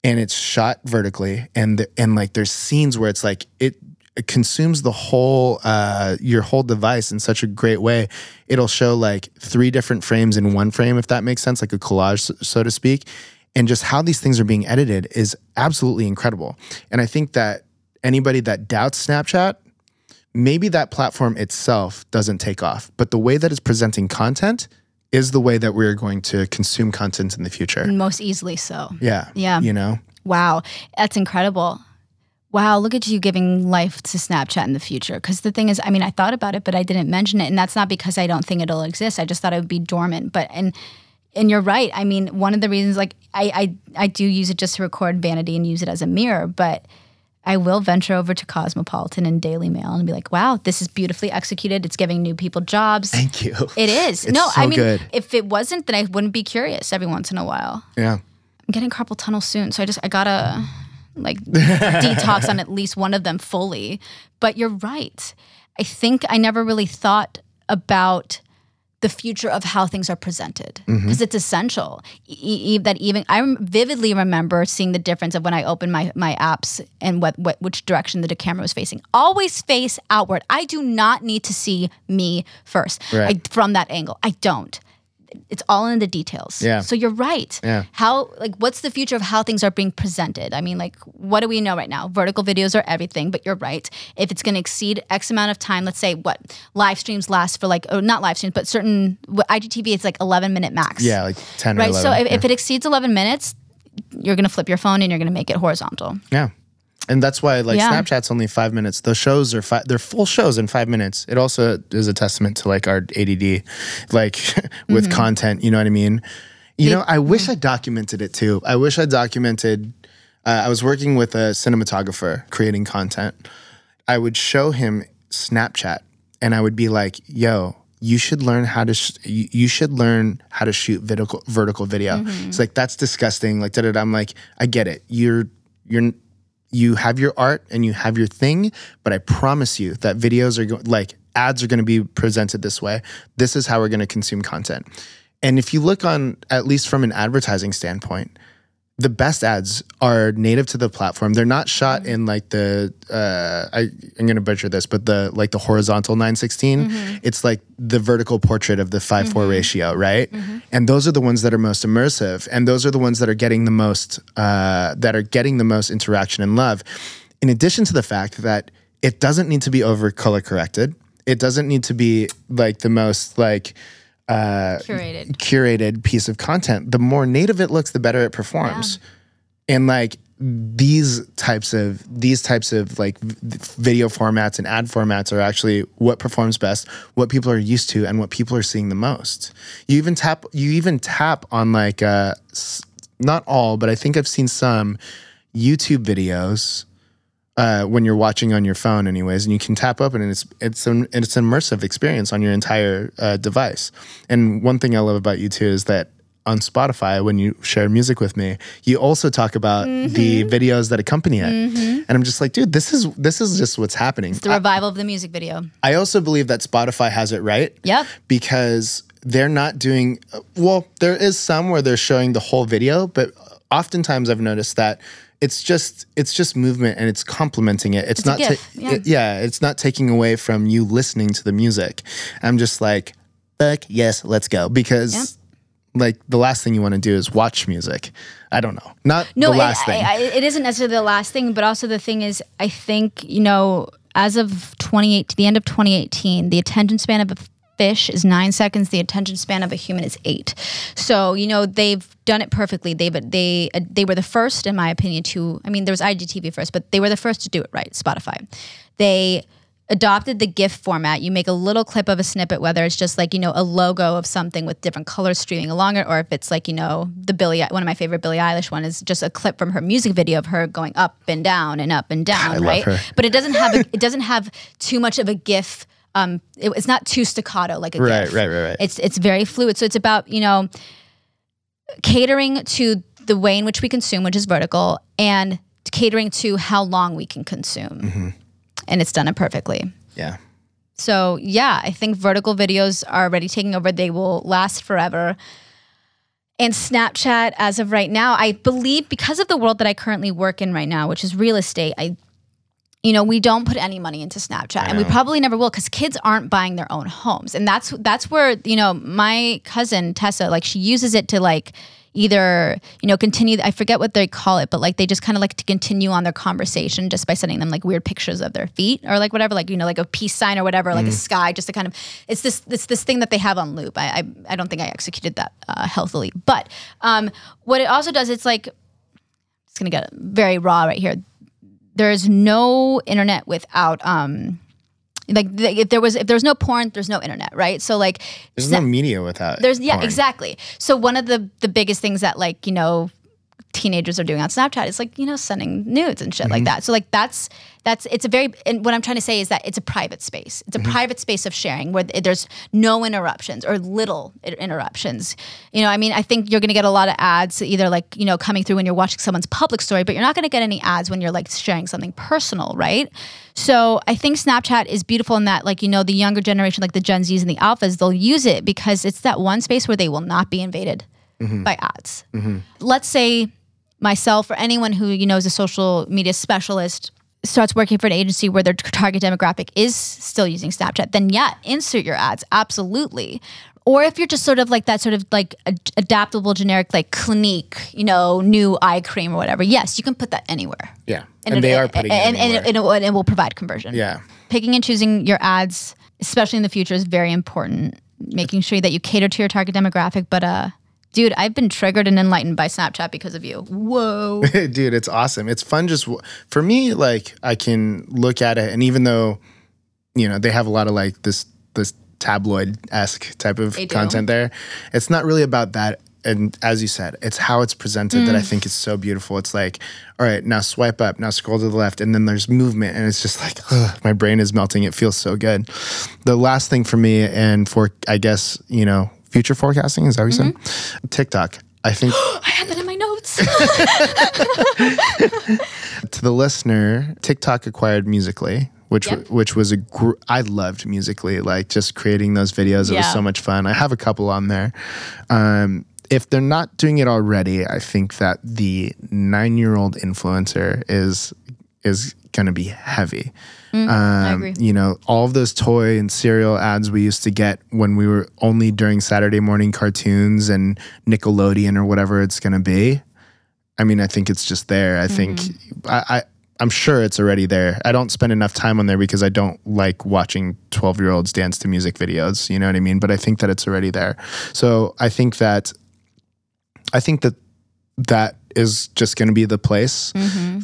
and it's shot vertically, and the, and like there's scenes where it's like it. It consumes the whole uh, your whole device in such a great way. It'll show like three different frames in one frame, if that makes sense, like a collage, so- so to speak. And just how these things are being edited is absolutely incredible. And I think that anybody that doubts Snapchat, maybe that platform itself doesn't take off, but the way that it's presenting content is the way that we're going to consume content in the future. most easily so. Yeah. Yeah. You know? Wow, that's incredible. Wow, look at you giving life to Snapchat in the future. Because the thing is, I mean, I thought about it, but I didn't mention it, and that's not because I don't think it'll exist. I just thought it would be dormant. But and and you're right. I mean, one of the reasons, like, I I, I do use it just to record vanity and use it as a mirror, but. I will venture over to Cosmopolitan and Daily Mail and be like, "Wow, this is beautifully executed. It's giving new people jobs." Thank you. It is. *laughs* It's no, so I mean, good. if it wasn't, then I wouldn't be curious every once in a while. Yeah. I'm getting carpal tunnel soon, so I just I gotta like *laughs* detox on at least one of them fully. But you're right. I think I never really thought about the future of how things are presented mm-hmm. because it's essential. E- e- that even I vividly remember seeing the difference of when I opened my my apps and what, what which direction the camera was facing. Always face outward. I do not need to see me first Right. I, from that angle. I don't. It's all in the details. Yeah. So you're right. Yeah. How like what's the future of how things are being presented? I mean, like what do we know right now? Vertical videos are everything, but you're right. If it's going to exceed X amount of time, let's say what live streams last for like or not live streams, but certain IGTV it's like 11 minute max. Yeah, like 10 or Right. 11. So if, if it exceeds 11 minutes, you're going to flip your phone and you're going to make it horizontal. Yeah. And that's why like Yeah. Snapchat's only five minutes. The shows are five they're full shows in five minutes. It also is a testament to like our ADD, like *laughs* with Mm-hmm. content, you know what I mean? You know, I wish I documented it too. I wish I documented uh, I was working with a cinematographer creating content. I would show him Snapchat and I would be like, yo, you should learn how to sh- you, should learn how to shoot vertical vertical video. Mm-hmm. It's like that's disgusting. Like da da. I'm like, I get it. You're you're you have your art and you have your thing, but I promise you that videos are go- like ads are going to be presented this way. This is how we're going to consume content. And if you look on, at least from an advertising standpoint, the best ads are native to the platform. They're not shot in like the uh, I, I'm gonna butcher this, but the like the horizontal 916. It's like the vertical portrait of the 5 4 ratio, right? And those are the ones that are most immersive, and those are the ones that are getting the most uh, that are getting the most interaction and love. In addition to the fact that it doesn't need to be over color corrected, it doesn't need to be like the most like Curated. curated piece of content, the more native it looks, the better it performs. And like these types of these types of like v- video formats and ad formats are actually what performs best, what people are used to, and what people are seeing the most. You even tap you even tap on like uh, s- not all, but I think I've seen some YouTube videos uh, when you're watching on your phone, anyways, and you can tap open, and it's it's an it's an immersive experience on your entire uh, device. And one thing I love about you too is that on Spotify, when you share music with me, you also talk about the videos that accompany it, and I'm just like, dude, this is this is just what's happening. It's The revival of the music video. I also believe that Spotify has it right. Yep. Because they're not doing well, there is some where they're showing the whole video, but oftentimes I've noticed that it's just it's just movement and it's complementing it. It's, a not ta- yeah. it- yeah, it's not taking away from you listening to the music. I'm just like, fuck yes, let's go because like the last thing you want to do is watch music. I don't know. Not No, the it, last thing. I, I, it isn't necessarily the last thing, but also the thing is, I think you know, as of 28 to the end of 2018, the attention span of a fish is nine seconds. The attention span of a human is eight. So you know they've done it perfectly. They but they uh, they were the first, in my opinion, to. I mean, there was IGTV first, but they were the first to do it right. Spotify. They adopted the GIF format. You make a little clip of a snippet, whether it's just like, you know, a logo of something with different colors streaming along it, or if it's like, you know, the Billy, one of my favorite Billie Eilish one is just a clip from her music video of her going up and down and up and down, love right? her. But it doesn't have a, it doesn't have too much of a GIF. Um, it- it's not too staccato like a Right, GIF. right, right, right. It's it's very fluid. So it's about you know catering to the way in which we consume, which is vertical, and catering to how long we can consume. Mm-hmm. And it's done it perfectly. yeah. So yeah, I think vertical videos are already taking over. They will last forever. And Snapchat, as of right now, I believe because of the world that I currently work in right now, which is real estate, I you know, we don't put any money into Snapchat, and we probably never will because kids aren't buying their own homes, and that's that's where you know my cousin Tessa, like she uses it to like either you know continue. I forget what they call it, but like they just kind of like to continue on their conversation just by sending them like weird pictures of their feet or like whatever, like you know, like a peace sign or whatever, like a sky, just to kind of it's this it's this thing that they have on loop. I I, I don't think I executed that uh, healthily, but um, what it also does, it's like it's gonna get very raw right here there's no internet without um like if there was if there was no porn there's no internet right so like There's no media without there's yeah porn. exactly so one of the the biggest things that like you know teenagers are doing on snapchat is like you know sending nudes and shit Mm-hmm. like that. So like that's that's it's a very and what i'm trying to say is that it's a private space. It's a Mm-hmm. private space of sharing where there's no interruptions or little interruptions. You know i mean i think you're going to get a lot of ads either like you know coming through when you're watching someone's public story but you're not going to get any ads when you're like sharing something personal right? So i think snapchat is beautiful in that like you know the younger generation like the gen z's and the alphas they'll use it because it's that one space where they will not be invaded by ads. Let's say myself or anyone who you know is a social media specialist starts working for an agency where their target demographic is still using Snapchat, then yeah, insert your ads absolutely. Or if you're just sort of like that sort of like ad- adaptable generic like Clinique, you know, new eye cream or whatever, yes, you can put that anywhere. Yeah. And, it- they are putting and, it and, anywhere. and, it, and it will provide conversion. Yeah. Picking and choosing your ads, especially in the future, is very important. Making sure that you cater to your target demographic. But uh dude, I've been triggered and enlightened by Snapchat because of you. Whoa. *laughs* dude it's awesome it's fun just for me like i can look at it and even though you know they have a lot of like this this tabloid-esque type of content there it's not really about that and as you said it's how it's presented that i Mm. think is so beautiful it's like all right now swipe up now scroll to the left and then there's movement and it's just like ugh, my brain is melting it feels so good the last thing for me and for i guess you know future forecasting is that what you Mm-hmm. said tiktok i think *gasps* I had that in my notes. *laughs* *laughs* To the listener, TikTok acquired Musical.ly, which Yep. which was a gr- I loved Musical.ly, like just creating those videos. It was so much fun. I have a couple on there. Um, if they're not doing it already, I think that the nine year old influencer is is going to be heavy. Mm, Um, you know, all of those toy and cereal ads we used to get when we were only during Saturday morning cartoons and Nickelodeon or whatever it's going to be. I mean, I think it's just there. I think Mm-hmm. I, I I'm sure it's already there. I don't spend enough time on there because I don't like watching 12 year olds dance to music videos. You know what I mean? But I think that it's already there. So I think that I think that that is just going to be the place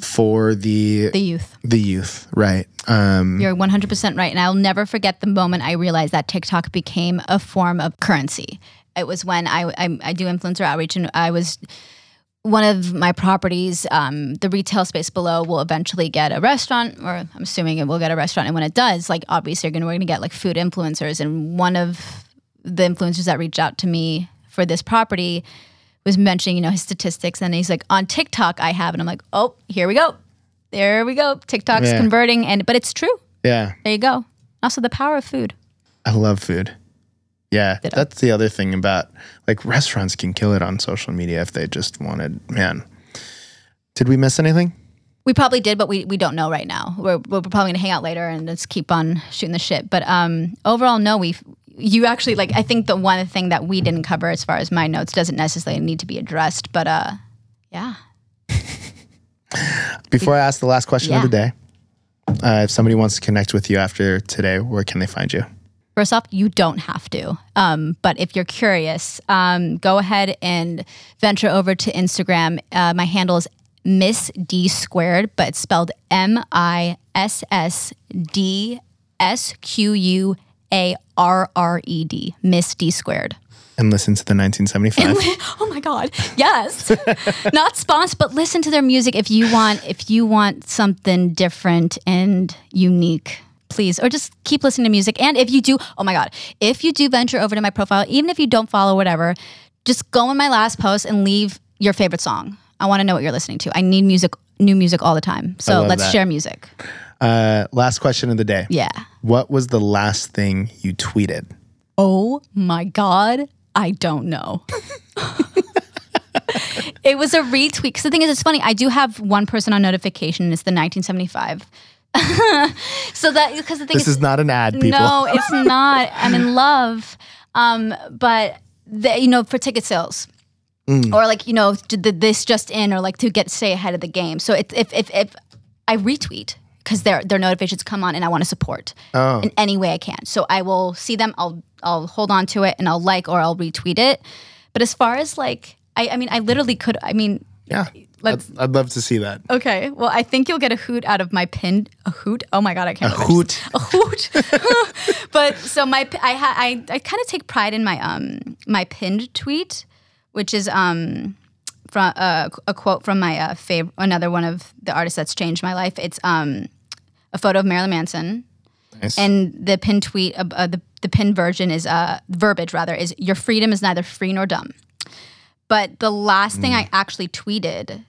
for the Mm-hmm. The youth. the youth, right? Um, You're 100% right. And I'll never forget the moment I realized that TikTok became a form of currency. It was when I, I, I do influencer outreach and I was one of my properties, um, the retail space below will eventually get a restaurant, or I'm assuming it will get a restaurant. And when it does, like obviously you're gonna we're gonna get like food influencers. And one of the influencers that reached out to me for this property was mentioning, you know, his statistics, and he's like, on TikTok I have, and I'm like, oh, here we go, there we go, TikTok's Yeah. converting, and but it's true. yeah, There you go. Also, the power of food. I love food. Yeah, Ditto. that's the other thing about like restaurants can kill it on social media if they just wanted. Man, did we miss anything? We probably did, but we, we don't know right now. We're, we're probably gonna hang out later and just keep on shooting the shit. But um, overall, no. We you actually like. I think the one thing that we didn't cover as far as my notes doesn't necessarily need to be addressed. But uh, yeah, *laughs* Before I ask the last question of the day, uh, if somebody wants to connect with you after today, where can they find you? First off, you don't have to. Um, but if you're curious, um, go ahead and venture over to Instagram. Uh, my handle is Miss D squared, but it's spelled M I S S D S Q U A R R E D. Miss D squared. And listen to the 1975. *laughs* Oh my God! Yes, *laughs* not sponsored, but listen to their music if you want. If you want something different and unique, please, or just keep listening to music. And if you do, oh my God, if you do venture over to my profile, even if you don't follow whatever, just go in my last post and leave your favorite song. I want to know what you're listening to. I need music, new music all the time. So let's that. share music. Uh, last question of the day. Yeah. What was the last thing you tweeted? Oh my God. I don't know. *laughs* it was a retweet. Because the thing is, it's funny. I do have one person on notification. And it's the 1975. *laughs* so that, because the thing is This is not an ad, people. no, it's *laughs* not. I'm in love. Um, but the, you know, for ticket sales. Mm. Or like you know, this just in, or like to get stay ahead of the game. So it, if if if I retweet because their their notifications come on and I want to support Oh. in any way I can. So I will see them. I'll I'll hold on to it and I'll like or I'll retweet it. But as far as like, I I mean, I literally could. I mean, Yeah. Let's- I'd, I'd love to see that. okay. Well, I think you'll get a hoot out of my pin. A hoot? Oh my god, I can't. A believe I just- hoot. *laughs* a hoot. *laughs* but so my I ha, I I kind of take pride in my um my pinned tweet, which is um from uh, a quote from my uh, fav- another one of the artists that's changed my life. It's um a photo of Marilyn Manson, Nice. and the pin tweet uh, uh, the the pinned version is uh verbiage rather is your freedom is neither free nor dumb. But the last thing I actually tweeted.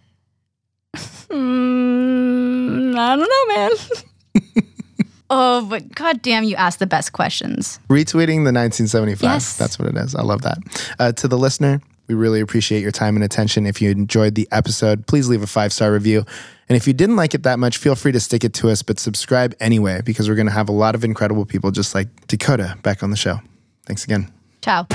Mm, I don't know, man. *laughs* Oh, but goddamn, you asked the best questions. Retweeting the 1975. Yes. That's what it is. I love that. Uh, to the listener, we really appreciate your time and attention. If you enjoyed the episode, please leave a five star review. And if you didn't like it that much, feel free to stick it to us, but subscribe anyway, because we're going to have a lot of incredible people just like Dakota back on the show. Thanks again. Ciao.